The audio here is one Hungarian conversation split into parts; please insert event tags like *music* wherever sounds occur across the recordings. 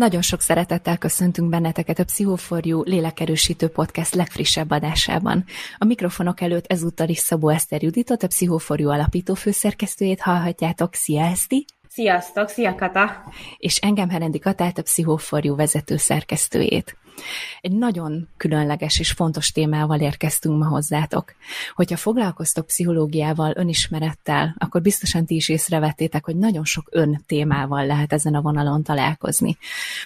Nagyon sok szeretettel köszöntünk benneteket a Pszichoforjú lélekerősítő podcast legfrissebb adásában. A mikrofonok előtt ezúttal is Szabó Eszter Juditot, a Pszichoforjú alapító főszerkesztőjét hallhatjátok. Szia, Eszti! Sziasztok, szia Kata! És engem Herendi Katát, a Pszichoforjú vezető szerkesztőjét. Egy nagyon különleges és fontos témával érkeztünk ma hozzátok. Hogyha foglalkoztok pszichológiával, önismerettel, akkor biztosan ti is észrevettétek, hogy nagyon sok ön témával lehet ezen a vonalon találkozni.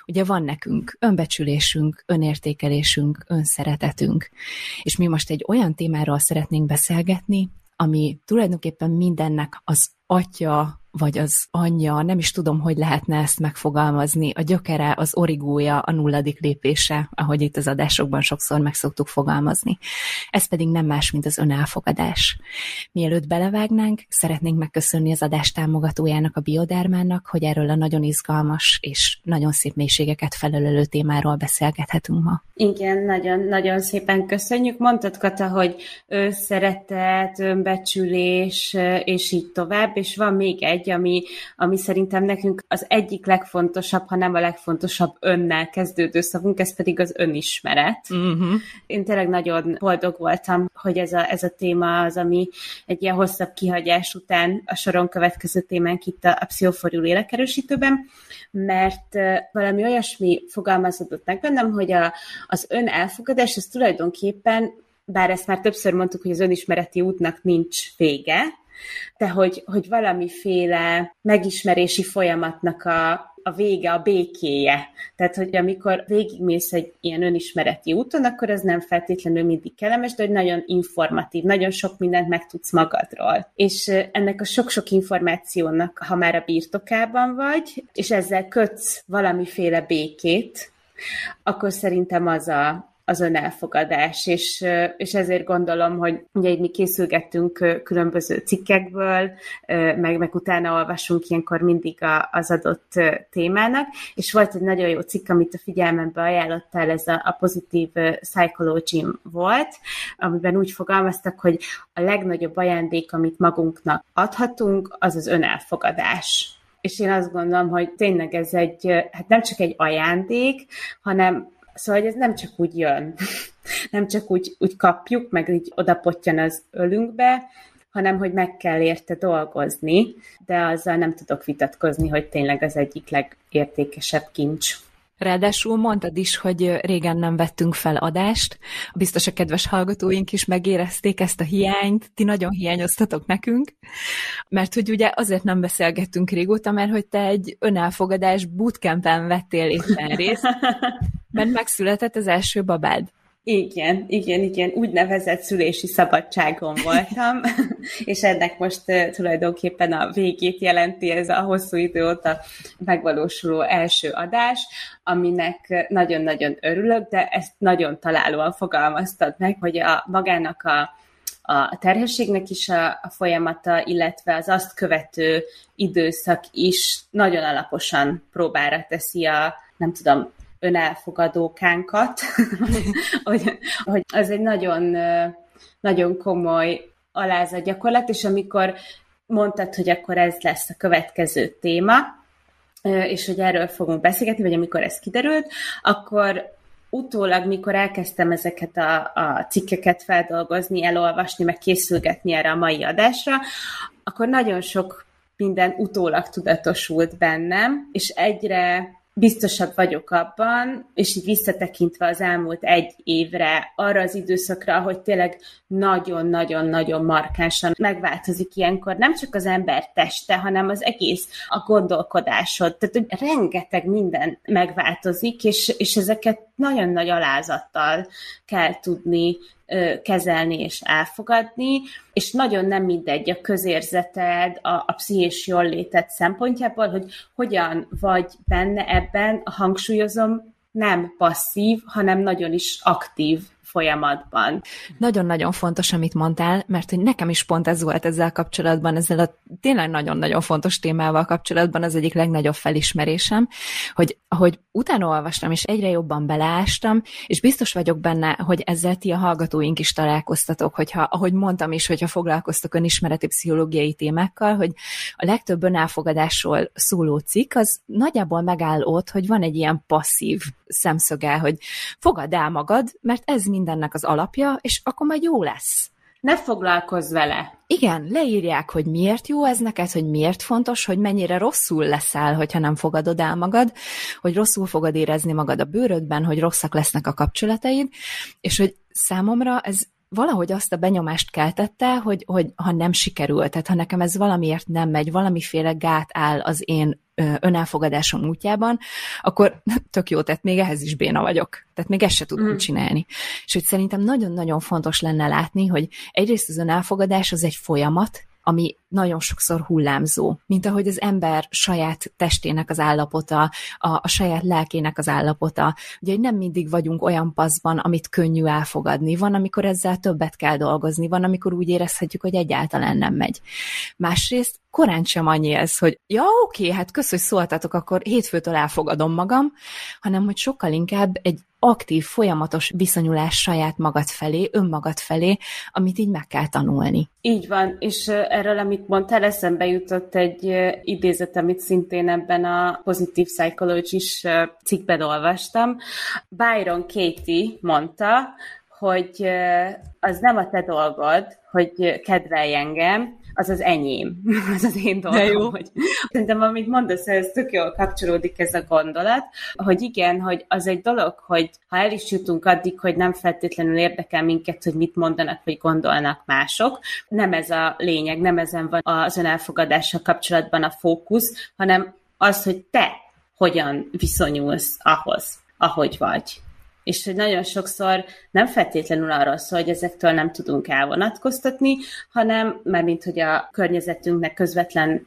Ugye van nekünk önbecsülésünk, önértékelésünk, önszeretetünk, és mi most egy olyan témáról szeretnénk beszélgetni, ami tulajdonképpen mindennek az atya, vagy az anyja, nem is tudom, hogy lehetne ezt megfogalmazni, a gyökere, az origója, a nulladik lépése, ahogy itt az adásokban sokszor meg szoktuk fogalmazni. Ez pedig nem más, mint az önelfogadás. Mielőtt belevágnánk, szeretnénk megköszönni az adás támogatójának, a Biodermának, hogy erről a nagyon izgalmas és nagyon szép mélységeket felölelő témáról beszélgethetünk ma. Igen, nagyon-nagyon szépen köszönjük. Mondtad, Kata, hogy szeretet, önbecsülés, és így tovább, és van még egy, egy, ami, ami szerintem nekünk az egyik legfontosabb, ha nem a legfontosabb önnel kezdődő szavunk, ez pedig az önismeret. Uh-huh. Én tényleg nagyon boldog voltam, hogy ez a, ez a téma az, ami egy ilyen hosszabb kihagyás után a soron következő témánk itt a, a pszichoforjú lélekerősítőben, mert valami olyasmi fogalmazódott meg bennem, hogy a, az ön elfogadás, az tulajdonképpen bár ezt már többször mondtuk, hogy az önismereti útnak nincs vége, de hogy, hogy valamiféle megismerési folyamatnak a, a vége, a békéje. Tehát, hogy amikor végigmész egy ilyen önismereti úton, akkor ez nem feltétlenül mindig kellemes, de hogy nagyon informatív, nagyon sok mindent megtudsz magadról. És ennek a sok-sok információnak, ha már a birtokában vagy, és ezzel kötsz valamiféle békét, akkor szerintem az a, az önelfogadás, és, és ezért gondolom, hogy ugye mi készülgettünk különböző cikkekből, meg, meg utána olvasunk ilyenkor mindig a, az adott témának, és volt egy nagyon jó cikk, amit a figyelmembe ajánlottál, ez a, a pozitív psychology volt, amiben úgy fogalmaztak, hogy a legnagyobb ajándék, amit magunknak adhatunk, az az önelfogadás. És én azt gondolom, hogy tényleg ez egy, hát nem csak egy ajándék, hanem Szóval hogy ez nem csak úgy jön, *laughs* nem csak úgy, úgy kapjuk, meg így odapottyan az ölünkbe, hanem hogy meg kell érte dolgozni, de azzal nem tudok vitatkozni, hogy tényleg az egyik legértékesebb kincs. Ráadásul mondtad is, hogy régen nem vettünk fel adást. Biztos a kedves hallgatóink is megérezték ezt a hiányt, ti nagyon hiányoztatok nekünk, mert hogy ugye azért nem beszélgettünk régóta, mert hogy te egy önelfogadás bootcampen vettél éppen részt, *laughs* mert megszületett az első babád. Igen, igen, igen, úgynevezett szülési szabadságon voltam, *laughs* és ennek most uh, tulajdonképpen a végét jelenti ez a hosszú idő óta megvalósuló első adás, aminek nagyon-nagyon örülök, de ezt nagyon találóan fogalmaztad meg, hogy a magának a a terhességnek is a, a folyamata, illetve az azt követő időszak is nagyon alaposan próbára teszi a, nem tudom, önelfogadókánkat, *laughs* hogy, hogy az egy nagyon, nagyon komoly alázat gyakorlat, és amikor mondtad, hogy akkor ez lesz a következő téma, és hogy erről fogunk beszélgetni, vagy amikor ez kiderült, akkor utólag, mikor elkezdtem ezeket a, a cikkeket feldolgozni, elolvasni, meg készülgetni erre a mai adásra, akkor nagyon sok minden utólag tudatosult bennem, és egyre biztosabb vagyok abban, és így visszatekintve az elmúlt egy évre, arra az időszakra, hogy tényleg nagyon-nagyon-nagyon markánsan megváltozik ilyenkor nem csak az ember teste, hanem az egész a gondolkodásod. Tehát, hogy rengeteg minden megváltozik, és, és ezeket nagyon nagy alázattal kell tudni kezelni és elfogadni, és nagyon nem mindegy a közérzeted, a, a pszichés jól létet szempontjából, hogy hogyan vagy benne ebben, hangsúlyozom, nem passzív, hanem nagyon is aktív folyamatban. Nagyon-nagyon fontos, amit mondtál, mert hogy nekem is pont ez volt ezzel kapcsolatban, ezzel a tényleg nagyon-nagyon fontos témával kapcsolatban az egyik legnagyobb felismerésem, hogy ahogy utána olvastam, és egyre jobban beleástam, és biztos vagyok benne, hogy ezzel ti a hallgatóink is találkoztatok, hogyha, ahogy mondtam is, hogyha foglalkoztok önismereti pszichológiai témákkal, hogy a legtöbb önelfogadásról szóló cikk, az nagyjából megáll ott, hogy van egy ilyen passzív szemszöge, hogy fogad el magad, mert ez mindennek az alapja, és akkor majd jó lesz. Ne foglalkozz vele. Igen, leírják, hogy miért jó ez neked, hogy miért fontos, hogy mennyire rosszul leszel, hogyha nem fogadod el magad, hogy rosszul fogod érezni magad a bőrödben, hogy rosszak lesznek a kapcsolataid, és hogy számomra ez valahogy azt a benyomást keltette, hogy, hogy ha nem sikerült, tehát ha nekem ez valamiért nem megy, valamiféle gát áll az én önelfogadásom útjában, akkor *laughs* tök jó, tehát még ehhez is béna vagyok. Tehát még ezt se tudom mm. csinálni. És hogy szerintem nagyon-nagyon fontos lenne látni, hogy egyrészt az önelfogadás az egy folyamat, ami nagyon sokszor hullámzó, mint ahogy az ember saját testének az állapota, a, a saját lelkének az állapota. Ugye nem mindig vagyunk olyan paszban, amit könnyű elfogadni. Van, amikor ezzel többet kell dolgozni, van, amikor úgy érezhetjük, hogy egyáltalán nem megy. Másrészt korán sem annyi ez, hogy ja, oké, hát kösz, hogy szóltatok, akkor hétfőtől elfogadom magam, hanem hogy sokkal inkább egy aktív, folyamatos viszonyulás saját magad felé, önmagad felé, amit így meg kell tanulni. Így van, és erről, amit mondtál, eszembe jutott egy idézet, amit szintén ebben a Positive Psychology cikkben olvastam. Byron Katie mondta, hogy az nem a te dolgod, hogy kedvelj engem, az az enyém, *laughs* az az én dolgom. Jó. Hogy, szerintem, amit mondasz, ez tök jól kapcsolódik ez a gondolat, hogy igen, hogy az egy dolog, hogy ha el is jutunk addig, hogy nem feltétlenül érdekel minket, hogy mit mondanak, vagy gondolnak mások, nem ez a lényeg, nem ezen van az önelfogadással kapcsolatban a fókusz, hanem az, hogy te hogyan viszonyulsz ahhoz, ahogy vagy és hogy nagyon sokszor nem feltétlenül arról szól, hogy ezektől nem tudunk elvonatkoztatni, hanem mert mint hogy a környezetünknek közvetlen,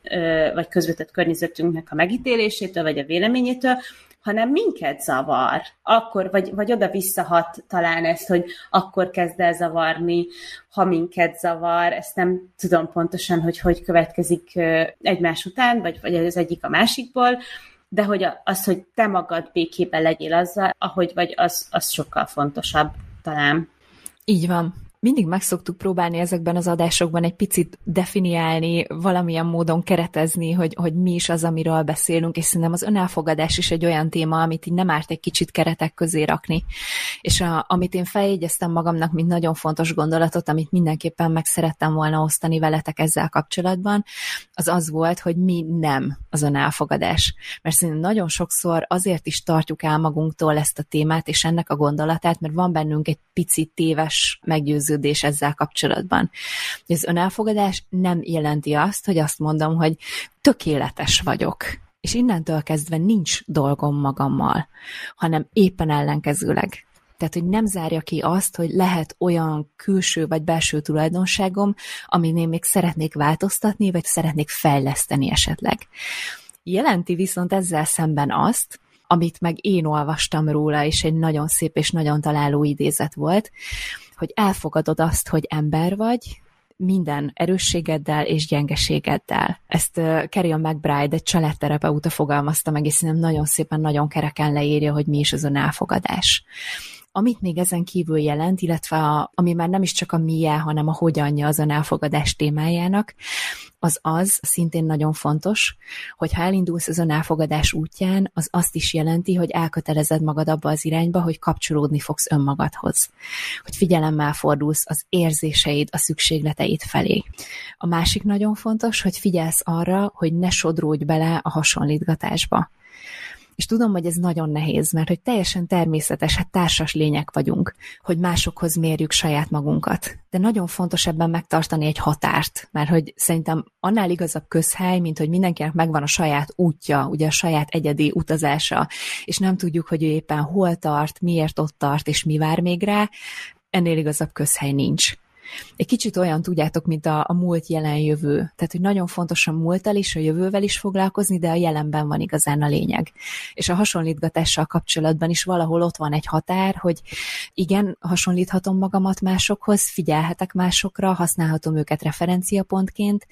vagy közvetett környezetünknek a megítélésétől, vagy a véleményétől, hanem minket zavar. Akkor, vagy, vagy oda visszahat talán ezt, hogy akkor kezd el zavarni, ha minket zavar, ezt nem tudom pontosan, hogy hogy következik egymás után, vagy, vagy az egyik a másikból, de hogy az, hogy te magad békében legyél azzal, ahogy vagy, az, az sokkal fontosabb talán. Így van mindig meg szoktuk próbálni ezekben az adásokban egy picit definiálni, valamilyen módon keretezni, hogy, hogy mi is az, amiről beszélünk, és szerintem az önelfogadás is egy olyan téma, amit így nem árt egy kicsit keretek közé rakni. És a, amit én feljegyeztem magamnak, mint nagyon fontos gondolatot, amit mindenképpen meg szerettem volna osztani veletek ezzel kapcsolatban, az az volt, hogy mi nem az önelfogadás. Mert szerintem nagyon sokszor azért is tartjuk el magunktól ezt a témát és ennek a gondolatát, mert van bennünk egy picit téves meggyőző meggyőződés ezzel kapcsolatban. Az önelfogadás nem jelenti azt, hogy azt mondom, hogy tökéletes vagyok, és innentől kezdve nincs dolgom magammal, hanem éppen ellenkezőleg. Tehát, hogy nem zárja ki azt, hogy lehet olyan külső vagy belső tulajdonságom, amin én még szeretnék változtatni, vagy szeretnék fejleszteni esetleg. Jelenti viszont ezzel szemben azt, amit meg én olvastam róla, és egy nagyon szép és nagyon találó idézet volt, hogy elfogadod azt, hogy ember vagy, minden erősségeddel és gyengeségeddel. Ezt uh, Carrion McBride, egy családterapeuta fogalmazta meg, és szerintem nagyon szépen, nagyon kereken leírja, hogy mi is az elfogadás. Amit még ezen kívül jelent, illetve a, ami már nem is csak a milyen, hanem a hogyanja az elfogadás témájának, az az, szintén nagyon fontos, hogy ha elindulsz az elfogadás útján, az azt is jelenti, hogy elkötelezed magad abba az irányba, hogy kapcsolódni fogsz önmagadhoz. Hogy figyelemmel fordulsz az érzéseid, a szükségleteid felé. A másik nagyon fontos, hogy figyelsz arra, hogy ne sodródj bele a hasonlítgatásba. És tudom, hogy ez nagyon nehéz, mert hogy teljesen természetes, hát társas lények vagyunk, hogy másokhoz mérjük saját magunkat. De nagyon fontos ebben megtartani egy határt, mert hogy szerintem annál igazabb közhely, mint hogy mindenkinek megvan a saját útja, ugye a saját egyedi utazása, és nem tudjuk, hogy ő éppen hol tart, miért ott tart, és mi vár még rá, ennél igazabb közhely nincs. Egy kicsit olyan, tudjátok, mint a, a múlt, jelen, jövő. Tehát, hogy nagyon fontos a múlttal is, a jövővel is foglalkozni, de a jelenben van igazán a lényeg. És a hasonlítgatással kapcsolatban is valahol ott van egy határ, hogy igen, hasonlíthatom magamat másokhoz, figyelhetek másokra, használhatom őket referenciapontként,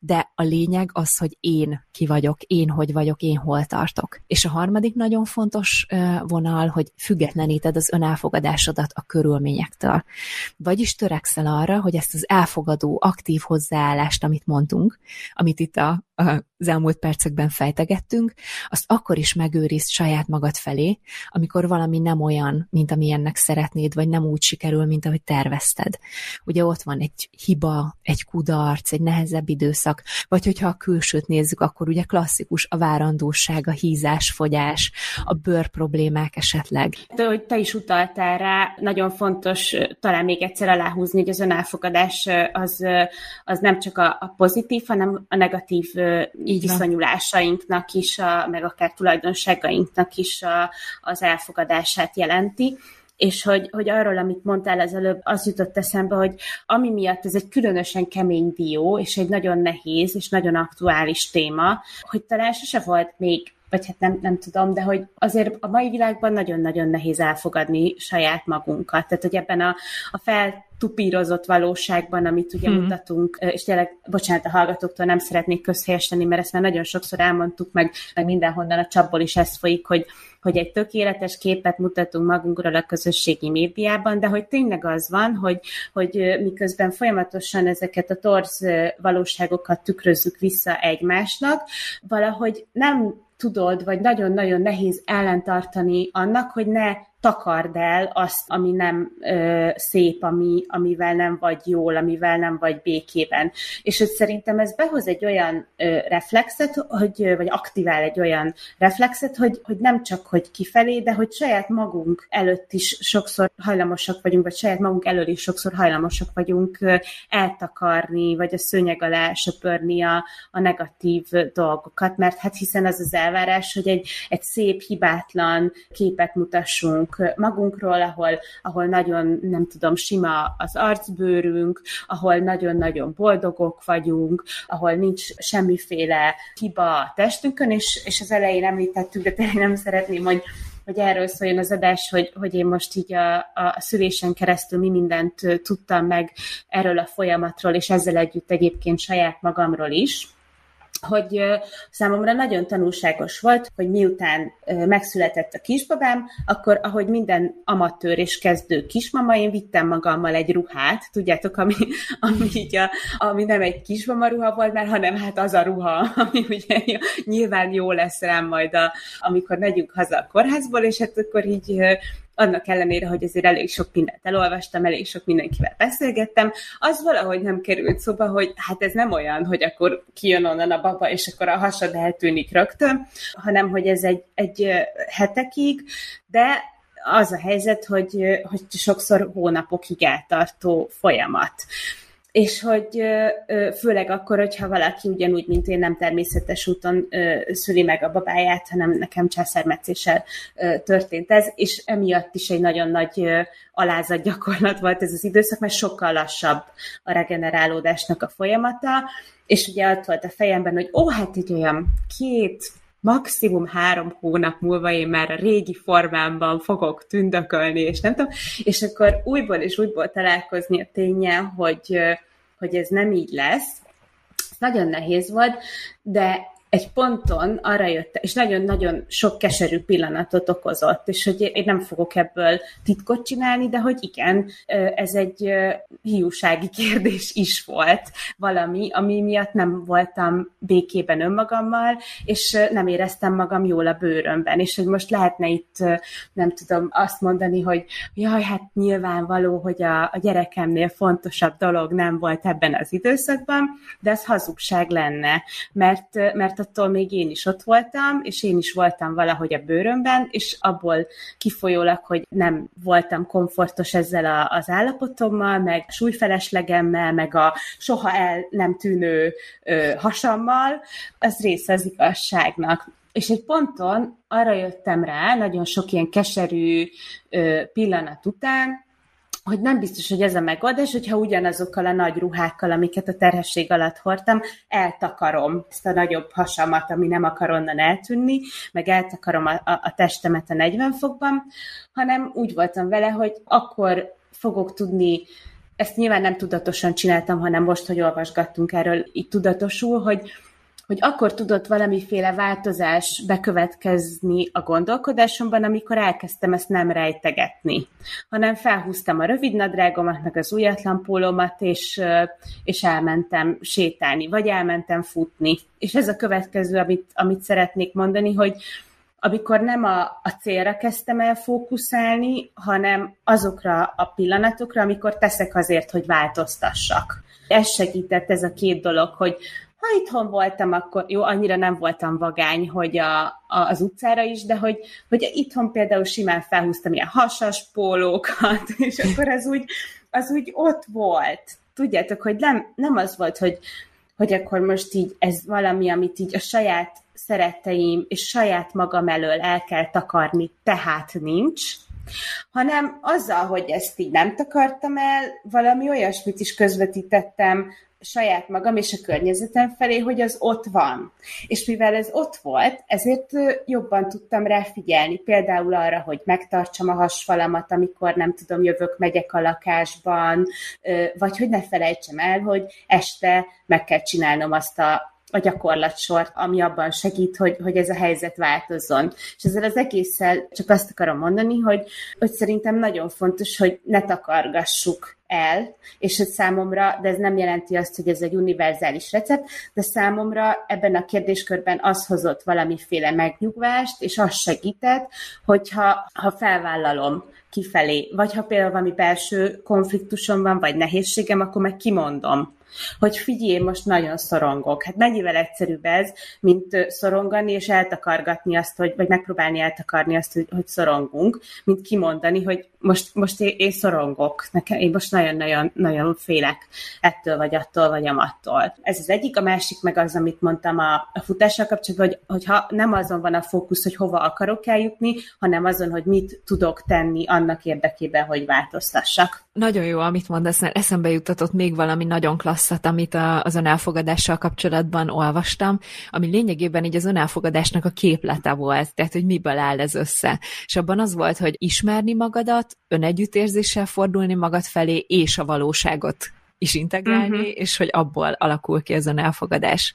de a lényeg az, hogy én ki vagyok, én hogy vagyok, én hol tartok. És a harmadik nagyon fontos vonal, hogy függetleníted az önelfogadásodat a körülményektől. Vagyis törekszel arra, hogy ezt az elfogadó, aktív hozzáállást, amit mondtunk, amit itt a, az elmúlt percekben fejtegettünk, azt akkor is megőrizd saját magad felé, amikor valami nem olyan, mint amilyennek szeretnéd, vagy nem úgy sikerül, mint ahogy tervezted. Ugye ott van egy hiba, egy kudarc, egy nehezebb időszak, vagy hogyha a külsőt nézzük, akkor ugye klasszikus a várandóság, a hízás, fogyás, a bőr problémák esetleg. De hogy te is utaltál rá, nagyon fontos talán még egyszer aláhúzni, hogy az önelfogadás az, az nem csak a, a pozitív, hanem a negatív így viszonyulásainknak is, a, meg akár tulajdonságainknak is a, az elfogadását jelenti. És hogy, hogy arról, amit mondtál az előbb, az jutott eszembe, hogy ami miatt ez egy különösen kemény dió, és egy nagyon nehéz és nagyon aktuális téma, hogy talán sose volt még vagy hát nem, nem tudom, de hogy azért a mai világban nagyon-nagyon nehéz elfogadni saját magunkat. Tehát, hogy ebben a, a fel tupírozott valóságban, amit ugye hmm. mutatunk, és tényleg, bocsánat, a hallgatóktól nem szeretnék közhelyesíteni, mert ezt már nagyon sokszor elmondtuk, meg, meg mindenhonnan a csapból is ez folyik, hogy, hogy egy tökéletes képet mutatunk magunkról a közösségi médiában, de hogy tényleg az van, hogy, hogy miközben folyamatosan ezeket a torz valóságokat tükrözzük vissza egymásnak, valahogy nem tudod, vagy nagyon-nagyon nehéz ellentartani annak, hogy ne takard el azt, ami nem ö, szép, ami, amivel nem vagy jól, amivel nem vagy békében. És hogy szerintem ez behoz egy olyan ö, reflexet, hogy, vagy aktivál egy olyan reflexet, hogy, hogy nem csak hogy kifelé, de hogy saját magunk előtt is sokszor hajlamosak vagyunk, vagy saját magunk elől is sokszor hajlamosak vagyunk ö, eltakarni, vagy a szőnyeg alá söpörni a, a negatív dolgokat, mert hát hiszen az az elvárás, hogy egy, egy szép, hibátlan képet mutassunk, magunkról, ahol, ahol nagyon, nem tudom, sima az arcbőrünk, ahol nagyon-nagyon boldogok vagyunk, ahol nincs semmiféle hiba a testünkön, és, és az elején említettük, de tényleg nem szeretném, hogy hogy erről szóljon az adás, hogy, hogy én most így a, a szülésen keresztül mi mindent tudtam meg erről a folyamatról, és ezzel együtt egyébként saját magamról is hogy számomra nagyon tanulságos volt, hogy miután megszületett a kisbabám, akkor ahogy minden amatőr és kezdő kismama, én vittem magammal egy ruhát, tudjátok, ami, *laughs* ami, így a, ami nem egy kismama ruha volt már, hanem hát az a ruha, *laughs* ami ugye nyilván jó lesz rám majd, a, amikor megyünk haza a kórházból, és hát akkor így annak ellenére, hogy azért elég sok mindent elolvastam, elég sok mindenkivel beszélgettem, az valahogy nem került szóba, hogy hát ez nem olyan, hogy akkor kijön onnan a baba, és akkor a hasad eltűnik rögtön, hanem hogy ez egy, egy hetekig, de az a helyzet, hogy, hogy sokszor hónapokig eltartó folyamat és hogy főleg akkor, hogyha valaki ugyanúgy, mint én nem természetes úton szüli meg a babáját, hanem nekem császármetszéssel történt ez, és emiatt is egy nagyon nagy alázat gyakorlat volt ez az időszak, mert sokkal lassabb a regenerálódásnak a folyamata, és ugye ott volt a fejemben, hogy ó, hát egy olyan két, maximum három hónap múlva én már a régi formámban fogok tündökölni, és nem tudom, és akkor újból és újból találkozni a tényel, hogy, hogy ez nem így lesz. Nagyon nehéz volt, de egy ponton arra jött, és nagyon-nagyon sok keserű pillanatot okozott, és hogy én nem fogok ebből titkot csinálni, de hogy igen, ez egy hiúsági kérdés is volt valami, ami miatt nem voltam békében önmagammal, és nem éreztem magam jól a bőrömben, és hogy most lehetne itt, nem tudom, azt mondani, hogy jaj, hát nyilvánvaló, hogy a, a gyerekemnél fontosabb dolog nem volt ebben az időszakban, de ez hazugság lenne, mert, mert mert attól még én is ott voltam, és én is voltam valahogy a bőrömben, és abból kifolyólag, hogy nem voltam komfortos ezzel a, az állapotommal, meg súlyfeleslegemmel, meg a soha el nem tűnő ö, hasammal, az része az igazságnak. És egy ponton arra jöttem rá, nagyon sok ilyen keserű ö, pillanat után, hogy nem biztos, hogy ez a megoldás, hogyha ugyanazokkal a nagy ruhákkal, amiket a terhesség alatt hordtam, eltakarom ezt a nagyobb hasamat, ami nem akar onnan eltűnni, meg eltakarom a, a, a testemet a 40 fokban, hanem úgy voltam vele, hogy akkor fogok tudni ezt nyilván nem tudatosan csináltam, hanem most, hogy olvasgattunk erről, így tudatosul, hogy hogy akkor tudott valamiféle változás bekövetkezni a gondolkodásomban, amikor elkezdtem ezt nem rejtegetni, hanem felhúztam a rövid nadrágomat, meg az újatlan pólómat, és, és elmentem sétálni, vagy elmentem futni. És ez a következő, amit, amit szeretnék mondani, hogy, amikor nem a, a célra kezdtem el fókuszálni, hanem azokra a pillanatokra, amikor teszek azért, hogy változtassak. Ez segített ez a két dolog, hogy ha itthon voltam, akkor jó, annyira nem voltam vagány, hogy a, a, az utcára is, de hogy, hogy itthon például simán felhúztam ilyen hasas pólókat, *laughs* és akkor az úgy, az úgy ott volt. Tudjátok, hogy nem, nem az volt, hogy, hogy akkor most így ez valami, amit így a saját szeretteim és saját magam elől el kell takarni, tehát nincs, hanem azzal, hogy ezt így nem takartam el, valami olyasmit is közvetítettem saját magam és a környezetem felé, hogy az ott van. És mivel ez ott volt, ezért jobban tudtam rá figyelni. Például arra, hogy megtartsam a hasfalamat, amikor nem tudom, jövök, megyek a lakásban, vagy hogy ne felejtsem el, hogy este meg kell csinálnom azt a a gyakorlatsort, ami abban segít, hogy, hogy ez a helyzet változzon. És ezzel az egésszel csak azt akarom mondani, hogy, hogy szerintem nagyon fontos, hogy ne takargassuk el, és hogy számomra, de ez nem jelenti azt, hogy ez egy univerzális recept, de számomra ebben a kérdéskörben az hozott valamiféle megnyugvást, és az segített, hogyha ha felvállalom kifelé, vagy ha például valami belső konfliktusom van, vagy nehézségem, akkor meg kimondom hogy figyelj, most nagyon szorongok. Hát mennyivel egyszerűbb ez, mint szorongani és eltakargatni azt, hogy, vagy megpróbálni eltakarni azt, hogy, hogy szorongunk, mint kimondani, hogy most, most én, én szorongok, nekem, én most nagyon-nagyon nagyon félek ettől, vagy attól, vagy amattól. Ez az egyik, a másik meg az, amit mondtam a, a futással kapcsolatban, hogy, hogyha nem azon van a fókusz, hogy hova akarok eljutni, hanem azon, hogy mit tudok tenni annak érdekében, hogy változtassak. Nagyon jó, amit mondasz, mert eszembe juttatott még valami nagyon klasszat, amit a, az önelfogadással kapcsolatban olvastam, ami lényegében így az önelfogadásnak a képlete volt, tehát hogy miből áll ez össze. És abban az volt, hogy ismerni magadat, önegyüttérzéssel fordulni magad felé, és a valóságot is integrálni, uh-huh. és hogy abból alakul ki az önelfogadás.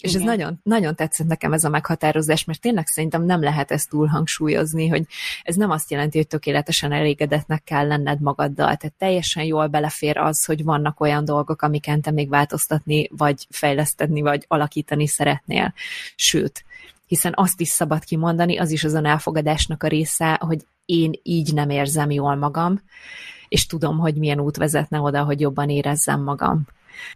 És Igen. ez nagyon, nagyon tetszett nekem ez a meghatározás, mert tényleg szerintem nem lehet ezt túl hangsúlyozni, hogy ez nem azt jelenti, hogy tökéletesen elégedetnek kell lenned magaddal. Tehát teljesen jól belefér az, hogy vannak olyan dolgok, amiken te még változtatni, vagy fejleszteni, vagy alakítani szeretnél. Sőt, hiszen azt is szabad kimondani, az is az elfogadásnak a része, hogy én így nem érzem jól magam, és tudom, hogy milyen út vezetne oda, hogy jobban érezzem magam.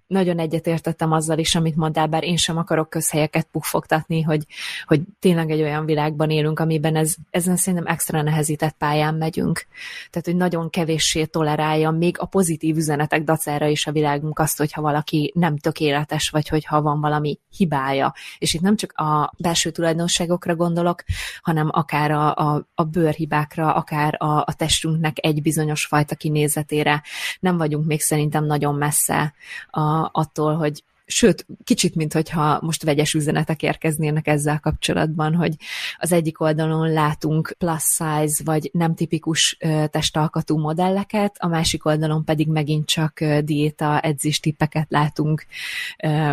Nagyon egyetértettem azzal is, amit mondtál, bár én sem akarok közhelyeket puffogtatni, hogy, hogy tényleg egy olyan világban élünk, amiben ez, ezen szerintem extra nehezített pályán megyünk. Tehát, hogy nagyon kevéssé tolerálja még a pozitív üzenetek dacára is a világunk azt, hogyha valaki nem tökéletes, vagy hogyha van valami hibája. És itt nem csak a belső tulajdonságokra gondolok, hanem akár a, a, a bőrhibákra, akár a, a testünknek egy bizonyos fajta kinézetére. Nem vagyunk még szerintem nagyon messze a, attól, hogy sőt, kicsit, mint hogyha most vegyes üzenetek érkeznének ezzel kapcsolatban, hogy az egyik oldalon látunk plus size, vagy nem tipikus testalkatú modelleket, a másik oldalon pedig megint csak diéta, edzés tippeket látunk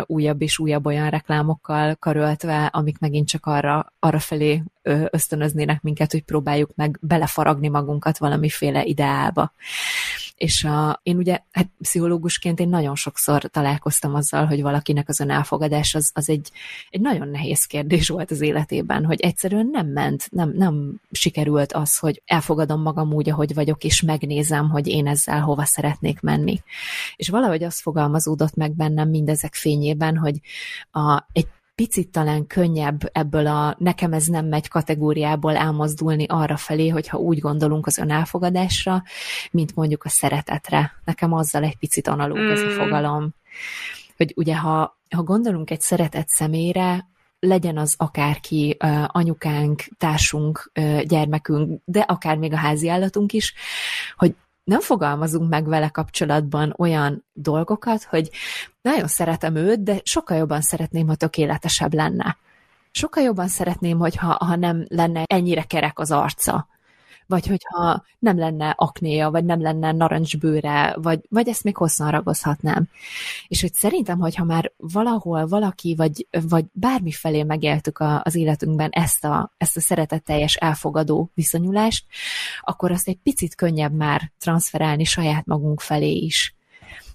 újabb és újabb olyan reklámokkal karöltve, amik megint csak arra, arra felé ösztönöznének minket, hogy próbáljuk meg belefaragni magunkat valamiféle ideálba. És a, én ugye, hát pszichológusként én nagyon sokszor találkoztam azzal, hogy valakinek az önelfogadás az, az egy, egy nagyon nehéz kérdés volt az életében, hogy egyszerűen nem ment, nem, nem sikerült az, hogy elfogadom magam úgy, ahogy vagyok, és megnézem, hogy én ezzel hova szeretnék menni. És valahogy az fogalmazódott meg bennem mindezek fényében, hogy a, egy picit talán könnyebb ebből a nekem ez nem megy kategóriából elmozdulni arra felé, hogyha úgy gondolunk az önelfogadásra, mint mondjuk a szeretetre. Nekem azzal egy picit analóg mm. ez a mm. fogalom. Hogy ugye, ha, ha gondolunk egy szeretett személyre, legyen az akárki, anyukánk, társunk, gyermekünk, de akár még a házi állatunk is, hogy nem fogalmazunk meg vele kapcsolatban olyan dolgokat, hogy nagyon szeretem őt, de sokkal jobban szeretném, ha tökéletesebb lenne. Sokkal jobban szeretném, hogyha ha nem lenne ennyire kerek az arca vagy hogyha nem lenne aknéja, vagy nem lenne narancsbőre, vagy, vagy ezt még hosszan ragozhatnám. És hogy szerintem, hogyha már valahol valaki, vagy, vagy bármi felé megéltük a, az életünkben ezt a, ezt a szeretetteljes elfogadó viszonyulást, akkor azt egy picit könnyebb már transferálni saját magunk felé is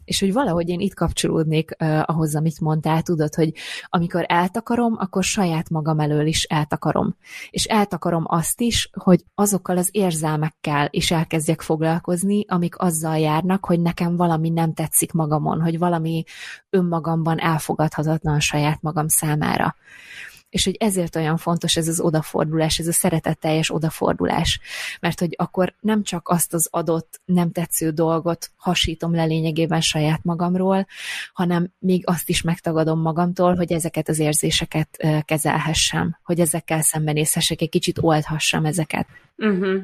és hogy valahogy én itt kapcsolódnék uh, ahhoz, amit mondtál, tudod, hogy amikor eltakarom, akkor saját magam elől is eltakarom. És eltakarom azt is, hogy azokkal az érzelmekkel is elkezdjek foglalkozni, amik azzal járnak, hogy nekem valami nem tetszik magamon, hogy valami önmagamban elfogadhatatlan saját magam számára és hogy ezért olyan fontos ez az odafordulás, ez a szeretetteljes odafordulás. Mert hogy akkor nem csak azt az adott, nem tetsző dolgot hasítom le lényegében saját magamról, hanem még azt is megtagadom magamtól, hogy ezeket az érzéseket kezelhessem, hogy ezekkel szembenézhessek, egy kicsit oldhassam ezeket. Uh-huh.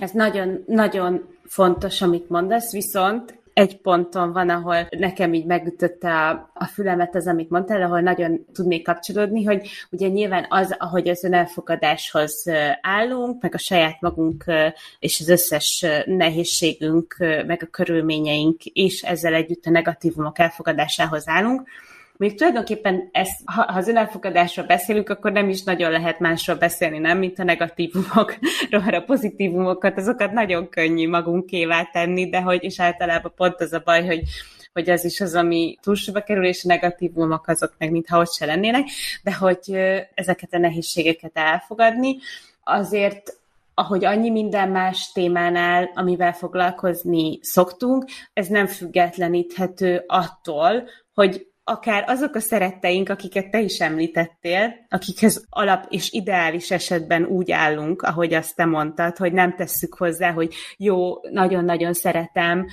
Ez nagyon, nagyon fontos, amit mondasz, viszont egy ponton van, ahol nekem így megütötte a, a fülemet az, amit mondtál, ahol nagyon tudnék kapcsolódni, hogy ugye nyilván az, ahogy az önelfogadáshoz állunk, meg a saját magunk és az összes nehézségünk, meg a körülményeink, és ezzel együtt a negatívumok elfogadásához állunk, még tulajdonképpen ezt, ha, ha az önelfogadásról beszélünk, akkor nem is nagyon lehet másról beszélni, nem, mint a negatívumokról, *laughs* a pozitívumokat, azokat nagyon könnyű magunkévá tenni, de hogy, és általában pont az a baj, hogy hogy ez is az, ami túlsúlyba kerül, és a negatívumok azok meg mintha ott se lennének, de hogy ezeket a nehézségeket elfogadni, azért ahogy annyi minden más témánál, amivel foglalkozni szoktunk, ez nem függetleníthető attól, hogy akár azok a szeretteink, akiket te is említettél, akikhez alap és ideális esetben úgy állunk, ahogy azt te mondtad, hogy nem tesszük hozzá, hogy jó, nagyon-nagyon szeretem